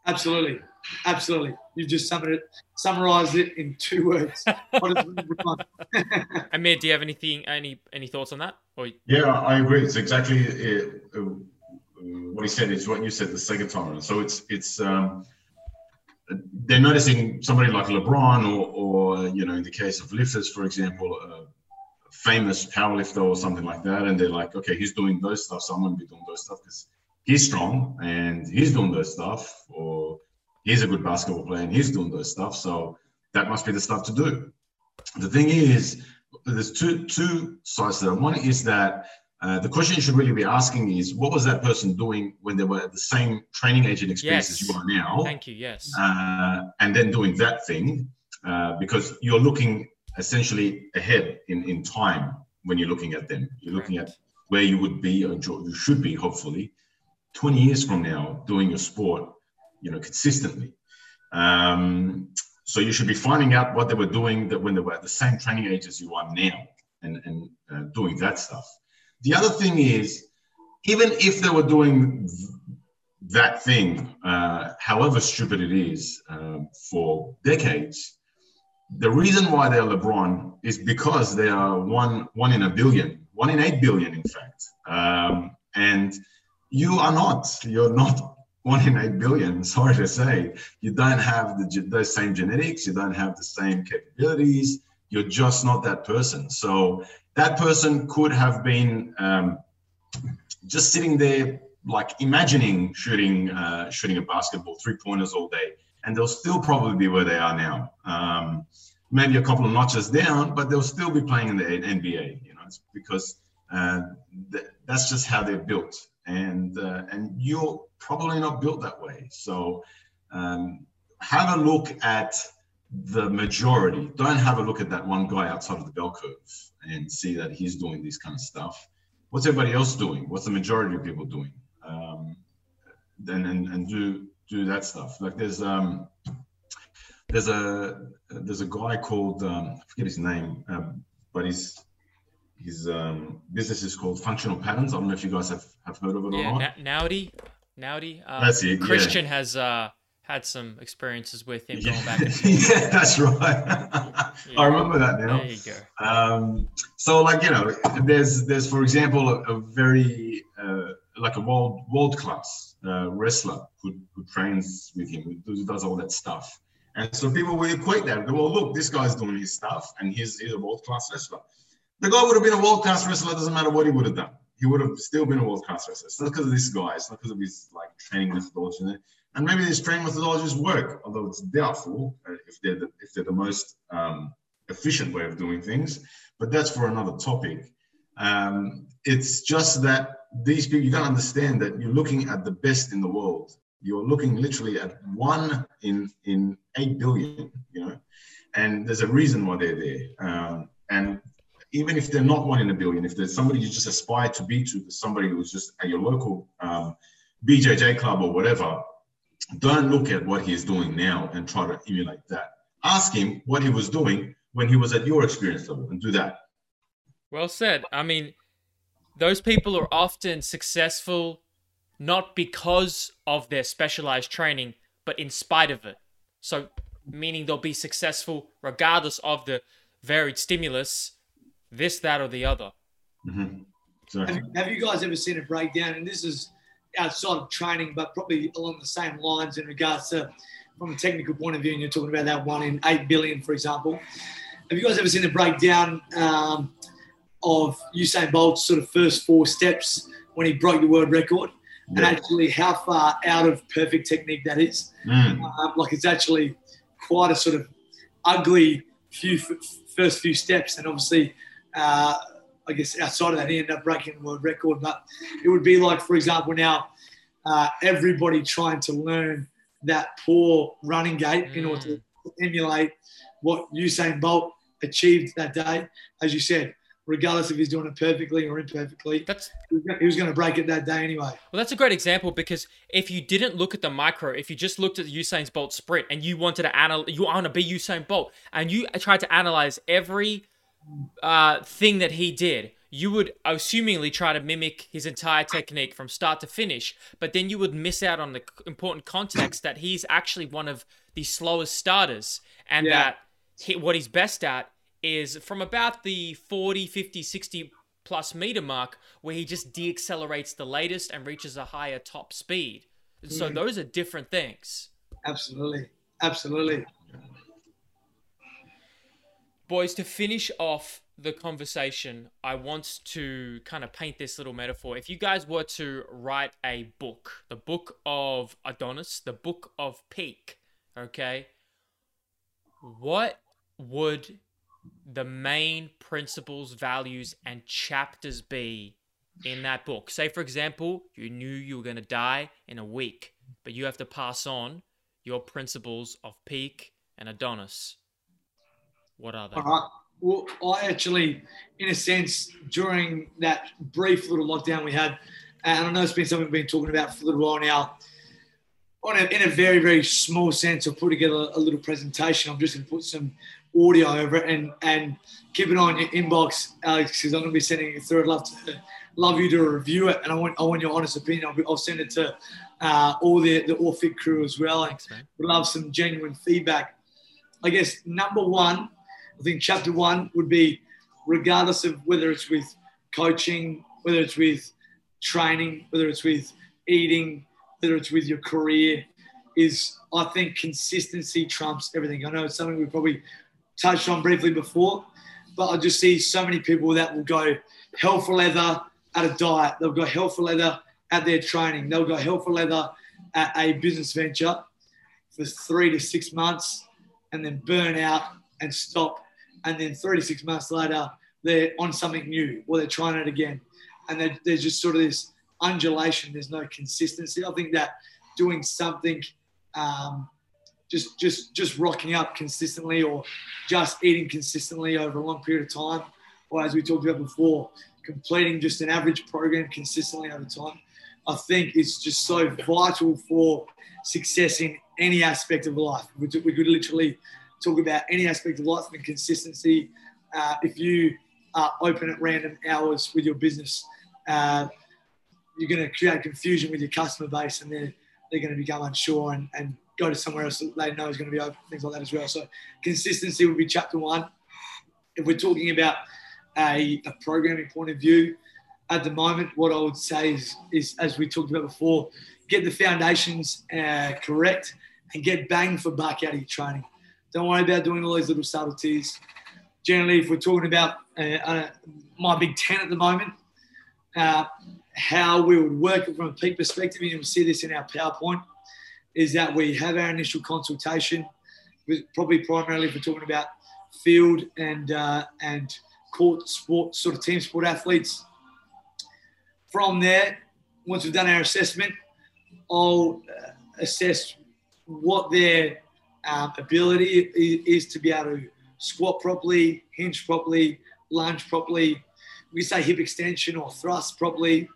Absolutely, absolutely. You've just summarized it, summarized it in two words. Amir, do you have anything, any any thoughts on that? Or... Yeah, I agree. It's exactly it, uh, what he said. Is what you said the second time. So it's it's um, they're noticing somebody like LeBron or, or you know, in the case of lifters, for example, a famous powerlifter or something like that, and they're like, okay, he's doing those stuff, so I'm going to be doing those stuff because he's strong and he's doing those stuff, or he's a good basketball player and he's doing those stuff, so that must be the stuff to do. The thing is, there's two two sides to that. One is that uh, the question you should really be asking is what was that person doing when they were at the same training agent experience yes. as you are now? Thank you. Yes. Uh, and then doing that thing uh, because you're looking essentially ahead in, in time when you're looking at them. You're looking right. at where you would be or you should be, hopefully, 20 years from now doing your sport, you know, consistently. Um, so you should be finding out what they were doing that when they were at the same training age as you are now and, and uh, doing that stuff. The other thing is, even if they were doing that thing, uh, however stupid it is, um, for decades, the reason why they're LeBron is because they are one one in a billion, one in eight billion, in fact. Um, and you are not. You're not one in eight billion. Sorry to say, you don't have the those same genetics. You don't have the same capabilities. You're just not that person. So that person could have been um, just sitting there, like imagining shooting uh, shooting a basketball, three pointers all day, and they'll still probably be where they are now. Um, maybe a couple of notches down, but they'll still be playing in the NBA. You know, it's because uh, th- that's just how they're built, and uh, and you're probably not built that way. So um, have a look at the majority. Don't have a look at that one guy outside of the bell curve and see that he's doing this kind of stuff. What's everybody else doing? What's the majority of people doing? Um, and, and and do do that stuff. Like there's um there's a there's a guy called um, I forget his name, um, but his his um, business is called Functional Patterns. I don't know if you guys have, have heard of it yeah, or not. Naudi, Naudi. Um, That's it. Christian yeah. has uh, had some experiences with him going back. yeah, that's right. yeah. I remember that now. There you go. Um, so, like you know, there's there's for example a, a very uh, like a world world class uh, wrestler who, who trains with him, who does all that stuff. And so people will equate that. Go, well, look, this guy's doing his stuff, and he's, he's a world class wrestler. The guy would have been a world class wrestler. It doesn't matter what he would have done. He would have still been a world class wrestler. It's not because of this guy. It's not because of his like training methodology. And maybe these training methodologies work, although it's doubtful uh, if they're the, if they're the most um, efficient way of doing things. But that's for another topic. Um, it's just that these people, you got to understand that you're looking at the best in the world. You're looking literally at one in in eight billion, you know, and there's a reason why they're there. Um, and even if they're not one in a billion, if there's somebody you just aspire to be to, somebody who's just at your local um, BJJ club or whatever, don't look at what he's doing now and try to emulate that. Ask him what he was doing when he was at your experience level and do that. Well said. I mean, those people are often successful not because of their specialized training, but in spite of it. So, meaning they'll be successful regardless of the varied stimulus, this, that, or the other. Mm-hmm. Have, have, you guys ever seen a breakdown? And this is outside of training, but probably along the same lines in regards to from a technical point of view. And you're talking about that one in eight billion, for example. Have you guys ever seen a breakdown um, of Usain Bolt's sort of first four steps when he broke the world record? Yeah. And actually, how far out of perfect technique that is. Mm. Um, like it's actually quite a sort of ugly few first few steps, and obviously, uh, I guess outside of that, he ended up breaking the world record. But it would be like, for example, now uh, everybody trying to learn that poor running gait mm. in order to emulate what Usain Bolt achieved that day. As you said, regardless if he's doing it perfectly or imperfectly. That's he was going to break it that day anyway. Well, that's a great example because if you didn't look at the micro, if you just looked at Usain Bolt sprint and you wanted to analyze, you want to be Usain Bolt, and you tried to analyze every uh, thing that he did, you would assumingly try to mimic his entire technique from start to finish, but then you would miss out on the important context that he's actually one of the slowest starters and yeah. that he, what he's best at is from about the 40, 50, 60 plus meter mark where he just deaccelerates the latest and reaches a higher top speed. So mm. those are different things. Absolutely. Absolutely. Boys, to finish off the conversation, I want to kind of paint this little metaphor. If you guys were to write a book, the book of Adonis, the book of Peak, okay, what would the main principles, values, and chapters be in that book? Say, for example, you knew you were going to die in a week, but you have to pass on your principles of Peak and Adonis. What are they? All right. Well, I actually, in a sense, during that brief little lockdown we had, and I know it's been something we've been talking about for a little while now, on a, in a very, very small sense, I've put together a little presentation. I'm just going to put some audio over it and and keep it on your inbox, Alex, because I'm going to be sending it through. I'd love to love you to review it, and I want I want your honest opinion. I'll, I'll send it to uh, all the the All Fit crew as well. Thanks, man. Would love some genuine feedback. I guess number one, I think chapter one would be, regardless of whether it's with coaching, whether it's with training, whether it's with eating, whether it's with your career, is I think consistency trumps everything. I know it's something we probably touched on briefly before, but I just see so many people that will go hell for leather at a diet. They'll go hell for leather at their training. They'll go hell for leather at a business venture for three to six months and then burn out and stop. And then three to six months later, they're on something new or they're trying it again. And there's just sort of this undulation. There's no consistency. I think that doing something um, just just just rocking up consistently or just eating consistently over a long period of time or as we talked about before completing just an average program consistently over time i think is just so vital for success in any aspect of life we could literally talk about any aspect of life and consistency uh, if you are open at random hours with your business uh, you're going to create confusion with your customer base and they're, they're going to become unsure and, and go to somewhere else that they know is going to be open, things like that as well. So consistency would be chapter one. If we're talking about a, a programming point of view, at the moment, what I would say is, is as we talked about before, get the foundations uh, correct and get bang for buck out of your training. Don't worry about doing all these little subtleties. Generally, if we're talking about uh, uh, my Big Ten at the moment, uh, how we would work it from a peak perspective, and you'll see this in our PowerPoint is that we have our initial consultation, probably primarily if we're talking about field and uh, and court sport sort of team sport athletes. From there, once we've done our assessment, I'll uh, assess what their um, ability is, to be able to squat properly, hinge properly, lunge properly. We say hip extension or thrust properly,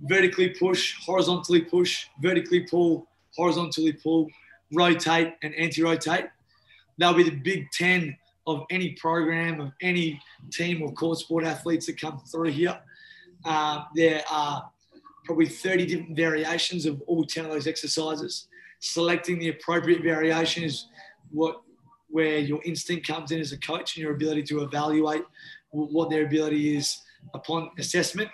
vertically push, horizontally push, vertically pull, horizontally pull, rotate, and anti rotate. They'll be the big 10 of any program, of any team or court sport athletes that come through here. Uh, there are probably 30 different variations of all 10 of those exercises. Selecting the appropriate variation is what where your instinct comes in as a coach and your ability to evaluate what their ability is upon assessment.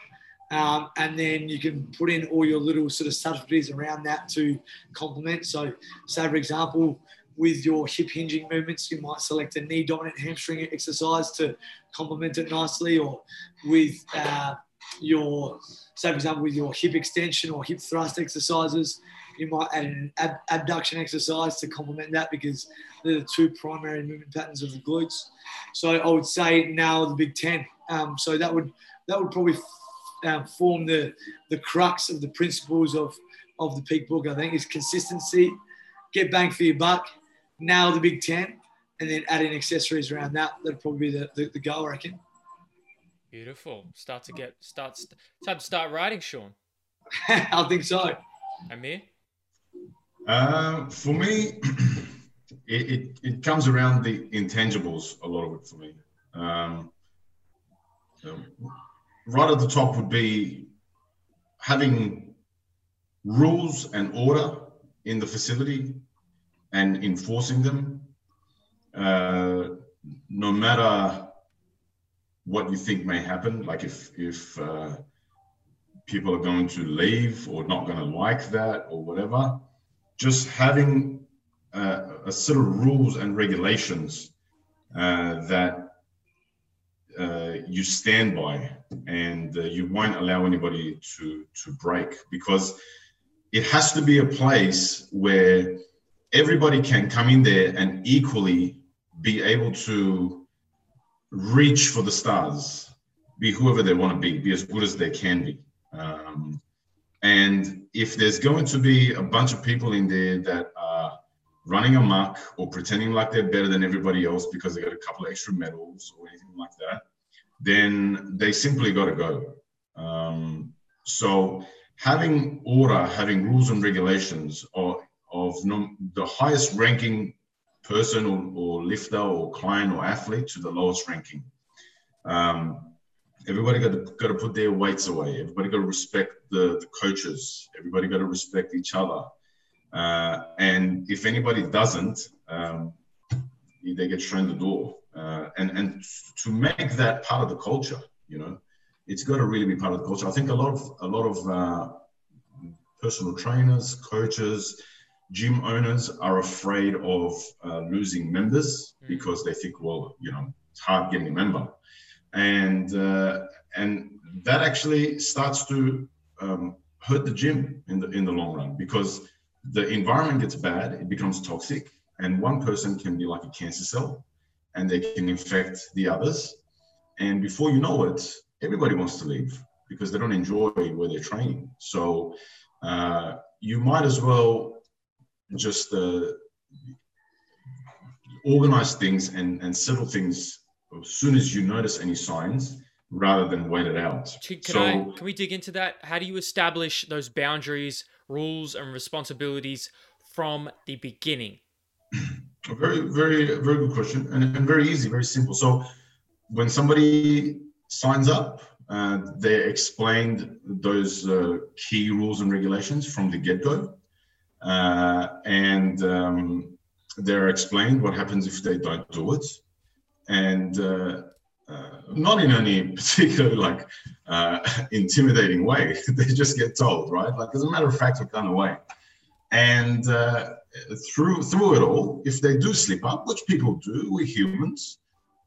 Um, and then you can put in all your little sort of subtleties around that to complement. So, say for example, with your hip hinging movements, you might select a knee dominant hamstring exercise to complement it nicely, or with uh, your, say for example, with your hip extension or hip thrust exercises, you might add an ab- abduction exercise to complement that because they're the two primary movement patterns of the glutes. So I would say now the Big Ten. Um, so that would that would probably um, form the the crux of the principles of of the peak book. I think is consistency, get bang for your buck, nail the Big Ten, and then add in accessories around that. That'd probably be the, the, the goal, I reckon. Beautiful. Start to get start. Time to start writing, Sean. I think so. Amir. Um, for me, it, it, it comes around the intangibles a lot of it for me. Um, right at the top would be having rules and order in the facility and enforcing them. Uh, no matter what you think may happen, like if if uh, people are going to leave or not going to like that or whatever, just having uh, a set of rules and regulations uh, that uh, you stand by and uh, you won't allow anybody to to break because it has to be a place where everybody can come in there and equally be able to reach for the stars be whoever they want to be be as good as they can be. Um, and if there's going to be a bunch of people in there that are running amok or pretending like they're better than everybody else because they got a couple of extra medals or anything like that, then they simply got to go. Um, so having order, having rules and regulations of, of the highest ranking person or, or, lifter or client or athlete to the lowest ranking. Um, everybody got to, got to put their weights away. Everybody got to respect the, the coaches. Everybody got to respect each other. Uh, and if anybody doesn't, um, they get shown the door. Uh, and and to make that part of the culture, you know, it's got to really be part of the culture. I think a lot of a lot of uh, personal trainers, coaches, gym owners are afraid of uh, losing members mm. because they think, well, you know, it's hard getting a member and uh, and that actually starts to um, hurt the gym in the in the long run because the environment gets bad, it becomes toxic, and one person can be like a cancer cell, and they can infect the others, and before you know it, everybody wants to leave because they don't enjoy where they're training. So uh, you might as well just uh, organize things and, and settle things as soon as you notice any signs rather than wait it out. Can, so, I, can we dig into that? How do you establish those boundaries, rules, and responsibilities from the beginning? A very, very, very good question, and, and very easy, very simple. So, when somebody signs up, uh, they explained those uh, key rules and regulations from the get-go, uh, and um, they're explained what happens if they don't do it and uh, uh, not in any particular like uh, intimidating way. they just get told, right? Like as a matter of fact, we're gone away. And through through it all, if they do slip up, which people do, we're humans,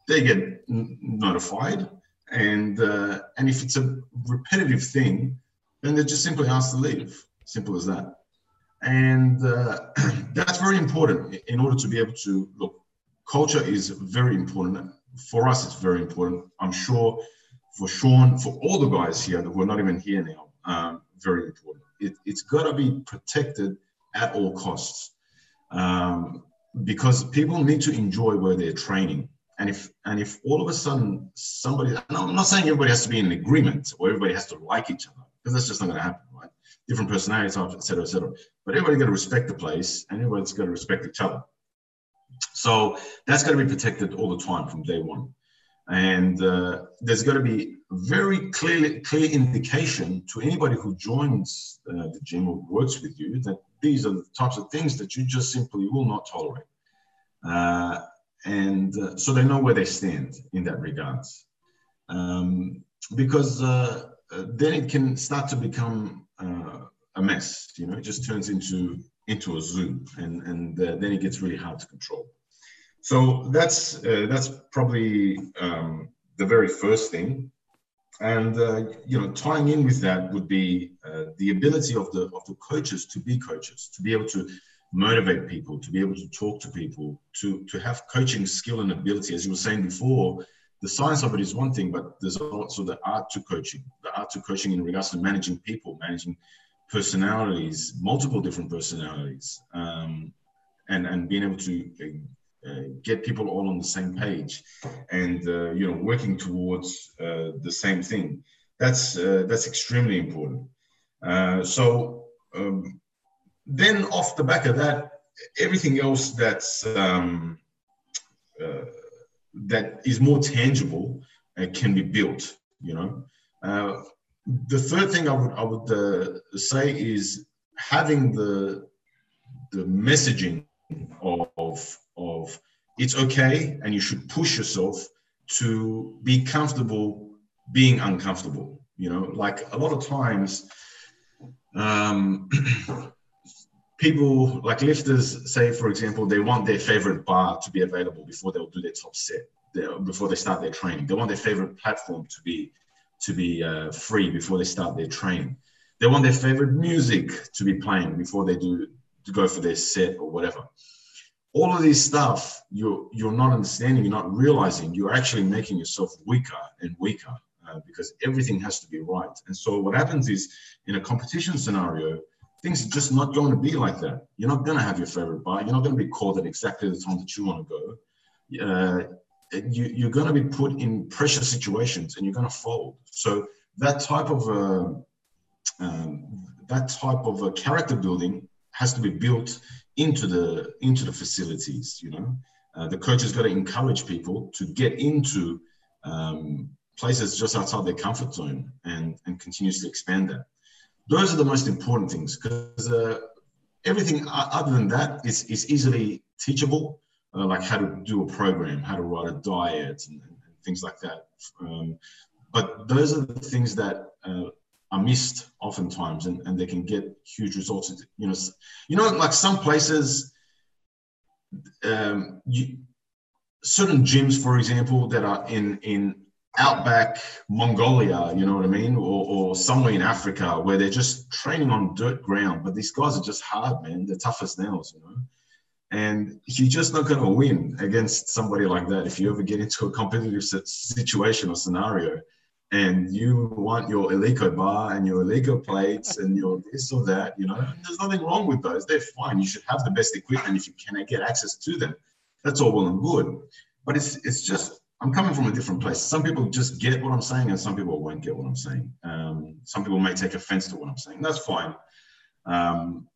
they get notified. And uh, and if it's a repetitive thing, then they're just simply asked to leave. Simple as that. And uh, that's very important in order to be able to look culture is very important. For us, it's very important. I'm sure for Sean, for all the guys here that we're not even here now, um, very important. It, has got to be protected at all costs um, because people need to enjoy where they're training. And if and if all of a sudden somebody, I'm not saying everybody has to be in agreement or everybody has to like each other because that's just not going to happen, right? Different personalities, et cetera, et cetera. But everybody's got to respect the place and everybody's got to respect each other. So that's going to be protected all the time from day one. And uh, there's got to be very clear, clear indication to anybody who joins uh, the gym or works with you that these are the types of things that you just simply will not tolerate. Uh, and uh, so they know where they stand in that regards. Um, because uh, uh, then it can start to become a mess, you know, it just turns into into a zoo and, and then it gets really hard to control. So that's uh, that's probably um, the very first thing, and uh, you know tying in with that would be uh, the ability of the of the coaches to be coaches, to be able to motivate people, to be able to talk to people, to to have coaching skill and ability. As you were saying before, the science of it is one thing, but there's also the art to coaching, the art to coaching in regards to managing people, managing personalities, multiple different personalities, um, and and being able to uh, get people all on the same page and uh, you know working towards uh, the same thing. That's uh, that's extremely important. Uh, so um, then off the back of that everything else that's um, uh, that is more tangible uh, can be built you know the third thing i would i would say is having the the messaging of of it's okay and you should push yourself to be comfortable being uncomfortable you know? Like a lot of times um, people like lifters say for example they want their favorite bar to be available before they'll do their top set before they start their training. They want their favorite platform to be to be uh, free before they start their training they want their favorite music to be playing before they do to go for their set or whatever. All of this stuff you're you're not understanding, you're not realizing, you're actually making yourself weaker and weaker uh, because everything has to be right. And so what happens is in a competition scenario, things are just not going to be like that. You're not going to have your favorite bar. You're not going to be called at exactly the time that you want to go. Uh, you, are going to be put in pressure situations and you're going to fold. So that type of uh, um, that type of a character building has to be built into the into the facilities. You know, uh, the coach has got to encourage people to get into um, places just outside their comfort zone and and continuously expand that. Those are the most important things because uh, everything other than that is is easily teachable. Uh, like how to do a program, how to write a diet, and, and things like that. Um, but those are the things that uh, are missed oftentimes and, and they can get huge results. You know you know like some places um, you, certain gyms for example that are in in outback mongolia you know what i mean? Or, or somewhere in africa where they're just training on dirt ground but these guys are just hard man. They're tough as nails you know and you're just not going to win against somebody like that if you ever get into a competitive situation or scenario and you want your Eleiko bar and your Eleiko plates and your this or that, you know, there's nothing wrong with those. They're fine. You should have the best equipment if you can get access to them. That's all well and good. But it's it's just I'm coming from a different place. Some people just get what I'm saying, and some people won't get what I'm saying. Um, some people may take offense to what I'm saying. That's fine. Um,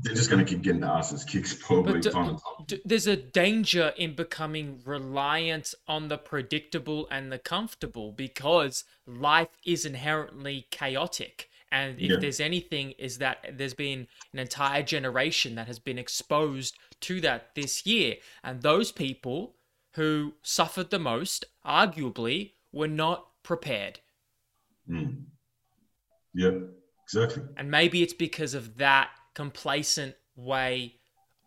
they're just going to keep getting the asses kicks probably do, time do, there's a danger in becoming reliant on the predictable and the comfortable because life is inherently chaotic. And if yeah. there's anything is that there's been an entire generation that has been exposed to that this year. And those people who suffered the most arguably were not prepared. Mm. yeah exactly. And maybe it's because of that complacent way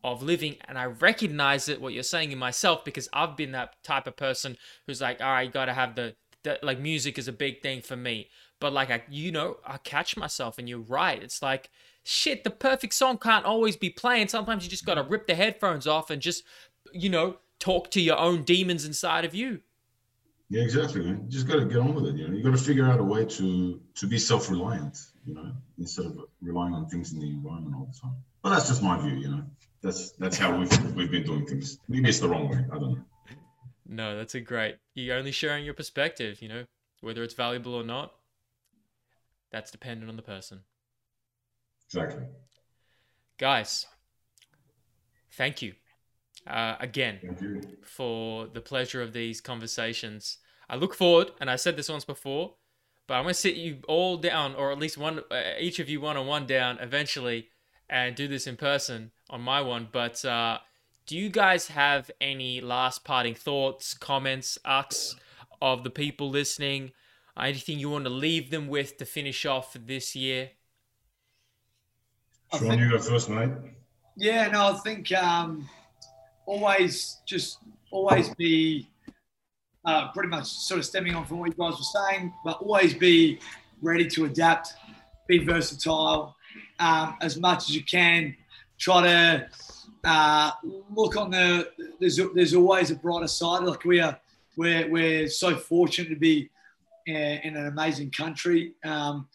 of living. And i recognize it what you're saying in myself because i've been that type of person who's like all right gotta have the, the like music is a big thing for me. But like i you know i catch myself and you're right. It's like shit the perfect song can't always be playing. Sometimes you just gotta rip the headphones off and just you know talk to your own demons inside of you yeah exactly man you just gotta get on with it you know you gotta figure out a way to to be self-reliant you know, instead of relying on things in the environment all the time. But that's just my view, you know. That's that's how we've we've been doing things. Maybe it's the wrong way. I don't know. No, that's a great. You're only sharing your perspective, you know, whether it's valuable or not. That's dependent on the person. Exactly. Guys, thank you uh, again for the pleasure of these conversations. I look forward, and I said this once before, but I'm gonna sit you all down, or at least one, uh, each of you one on one down eventually, and do this in person on my one. But uh, do you guys have any last parting thoughts, comments, asks of the people listening? Anything you want to leave them with to finish off this year? Sean, you go first, mate. Yeah, no, I think um, always just always be uh, pretty much sort of stemming on from what you guys were saying, but always be ready to adapt, be versatile um, as much as you can. Try to uh, look on the there's there's always a brighter side. Like we are we're we're so fortunate to be in, in an amazing country. Um,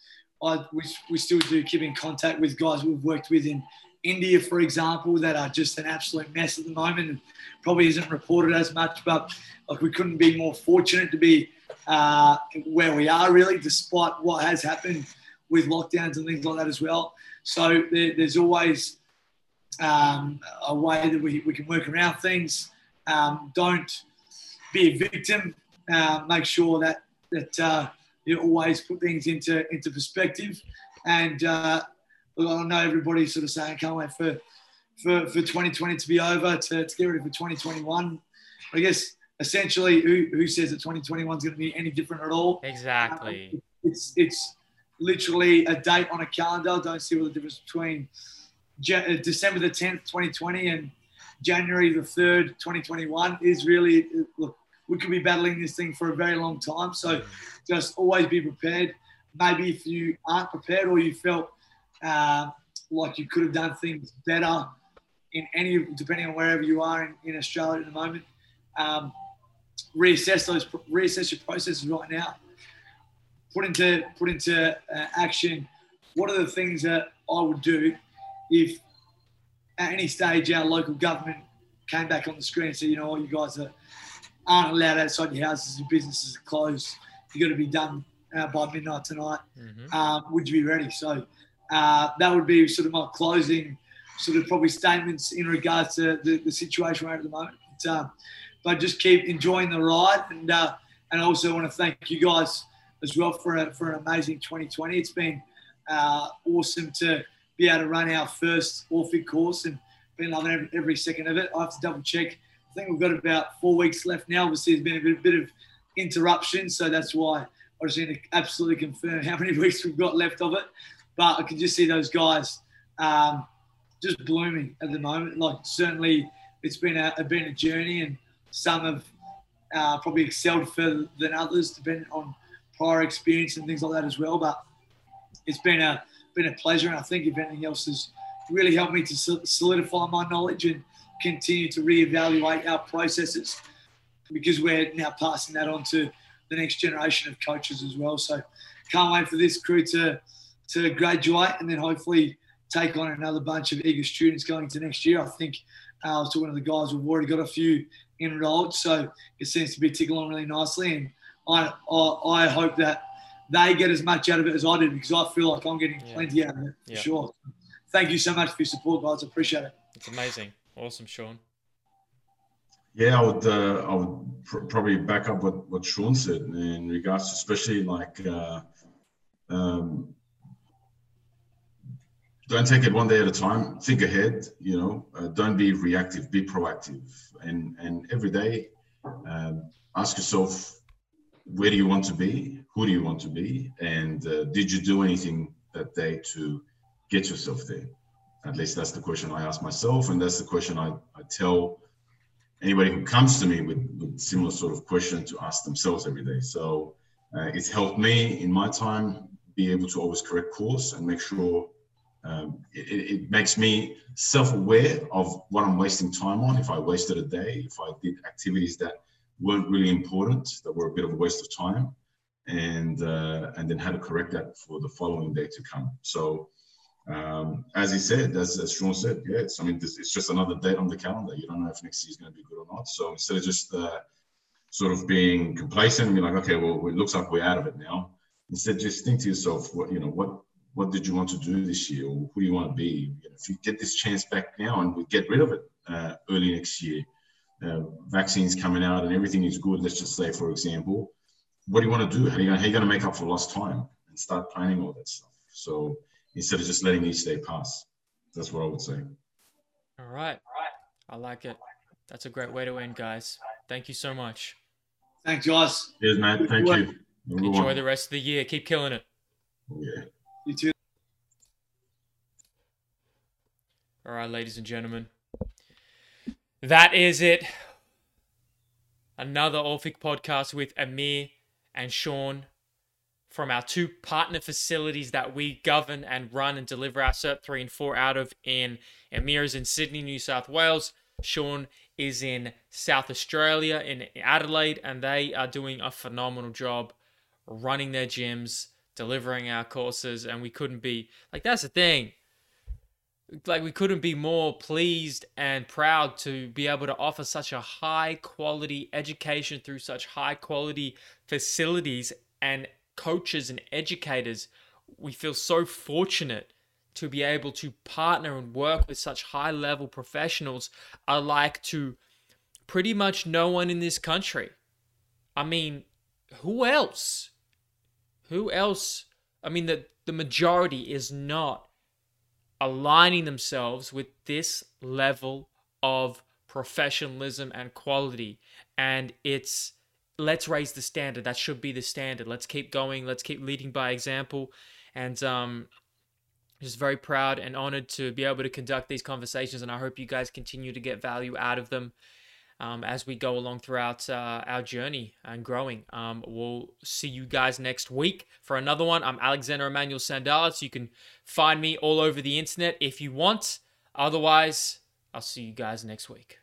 I we, we still do keep in contact with guys we've worked with in India, for example, that are just an absolute mess at the moment and probably isn't reported as much, but like we couldn't be more fortunate to be uh, where we are really, despite what has happened with lockdowns and things like that as well. So there, there's always um, a way that we, we can work around things. Um, don't be a victim. Uh, make sure that that uh, you always put things into into perspective. And uh, I know everybody's sort of saying, "Can't wait for for, for 2020 to be over to, to get ready for 2021." I guess essentially, who, who says that 2021 is going to be any different at all? Exactly. Um, it's it's literally a date on a calendar. I Don't see what the difference between uh, December the 10th, 2020, and January the 3rd, 2021 is really look. We could be battling this thing for a very long time. So just always be prepared. Maybe if you aren't prepared or you felt uh, like you could have done things better in any, depending on wherever you are in, in Australia at the moment, um, reassess those, reassess your processes right now. Put into put into uh, action. What are the things that I would do if at any stage our local government came back on the screen and said, you know what, you guys are, aren't allowed outside your houses, your businesses are closed, you've got to be done uh, by midnight tonight. Mm-hmm. Um, would you be ready? So uh, that would be sort of my closing sort of probably statements in regards to the, the situation we're at, at the moment. But, um, but, just keep enjoying the ride. And, uh, and I also want to thank you guys as well for, a, for an amazing 2020. It's been uh, awesome to be able to run our first Orphic course and been loving every, every, second of it. I have to double check. I think we've got about four weeks left now. Obviously, there's been a bit, bit of interruption, so that's why I just need to absolutely confirm how many weeks we've got left of it. But I can just see those guys um, just blooming at the moment. Like certainly, it's been a, been a journey, and some have uh, probably excelled further than others, depending on prior experience and things like that as well. But it's been a been a pleasure, and I think if anything else has really helped me to solidify my knowledge and continue to reevaluate our processes because we're now passing that on to the next generation of coaches as well. So can't wait for this crew to to graduate and then hopefully take on another bunch of eager students going to next year. I think uh, I was talking to the guys, we've already got a few enrolled, so it seems to be ticking along really nicely. And I, I, I hope that they get as much out of it as I did because I feel like I'm getting yeah. plenty out of it for yeah. sure. Thank you so much for your support, guys. I appreciate it. It's amazing. Awesome, Sean. Yeah, I would. Uh, I would pr- probably back up what what Sean said in regards, to especially like uh, um, don't take it one day at a time. Think ahead. You know, uh, don't be reactive. Be proactive. And and every day, um, ask yourself, where do you want to be? Who do you want to be? And uh, did you do anything that day to get yourself there? At least that's the question I ask myself, and that's the question I, I tell anybody who comes to me with, with similar sort of question to ask themselves every day. So uh, it's helped me in my time be able to always correct course and make sure um, it, it, makes me self-aware of what I'm wasting time on. If I wasted a day, if I did activities that weren't really important, that were a bit of a waste of time, and uh, and then how to correct that for the following day to come. So, um, as he said, as, as Sean said, yeah, it's I mean this, it's just another date on the calendar. You don't know if next year is going to be good or not. So instead of just uh, sort of being complacent and be like, okay, well, it looks like we're out of it now. Instead, just think to yourself, what you know, what what did you want to do this year or who do you want to be? If you get this chance back now and we get rid of it uh, early next year, uh, vaccines coming out and everything is good, let's just say, for example, what do you want to do? How are you going to make up for lost time and start planning all that stuff? So instead of just letting each day pass, that's what I would say. All right. I like it. That's a great way to end, guys. Thank you so much. Thanks, guys. Cheers, man. Thank you. Enjoy the rest of the year. Keep killing it. Yeah. You too. All right, ladies and gentlemen. That is it. Another Orphic podcast with Amir and Sean from our two partner facilities that we govern and run and deliver our Cert 3 and 4 out of in Amir is in Sydney, New South Wales. Sean is in South Australia, in Adelaide, and they are doing a phenomenal job running their gyms delivering our courses, and we couldn't be like that's the thing. like we couldn't be more pleased and proud to be able to offer such a high quality education through such high quality facilities and coaches and educators. We feel so fortunate to be able to partner and work with such high level professionals alike to pretty much no one in this country. I mean, who else? Who else? I mean, the, the majority is not aligning themselves with this level of professionalism and quality. And it's let's raise the standard. That should be the standard. Let's keep going. Let's keep leading by example. And um, just very proud and honored to be able to conduct these conversations. And I hope you guys continue to get value out of them um, as we go along throughout uh, our journey and growing. Um, we'll see you guys next week for another one. I'm Alexander Emmanuel Sandalis. You can find me all over the internet if you want. Otherwise, I'll see you guys next week.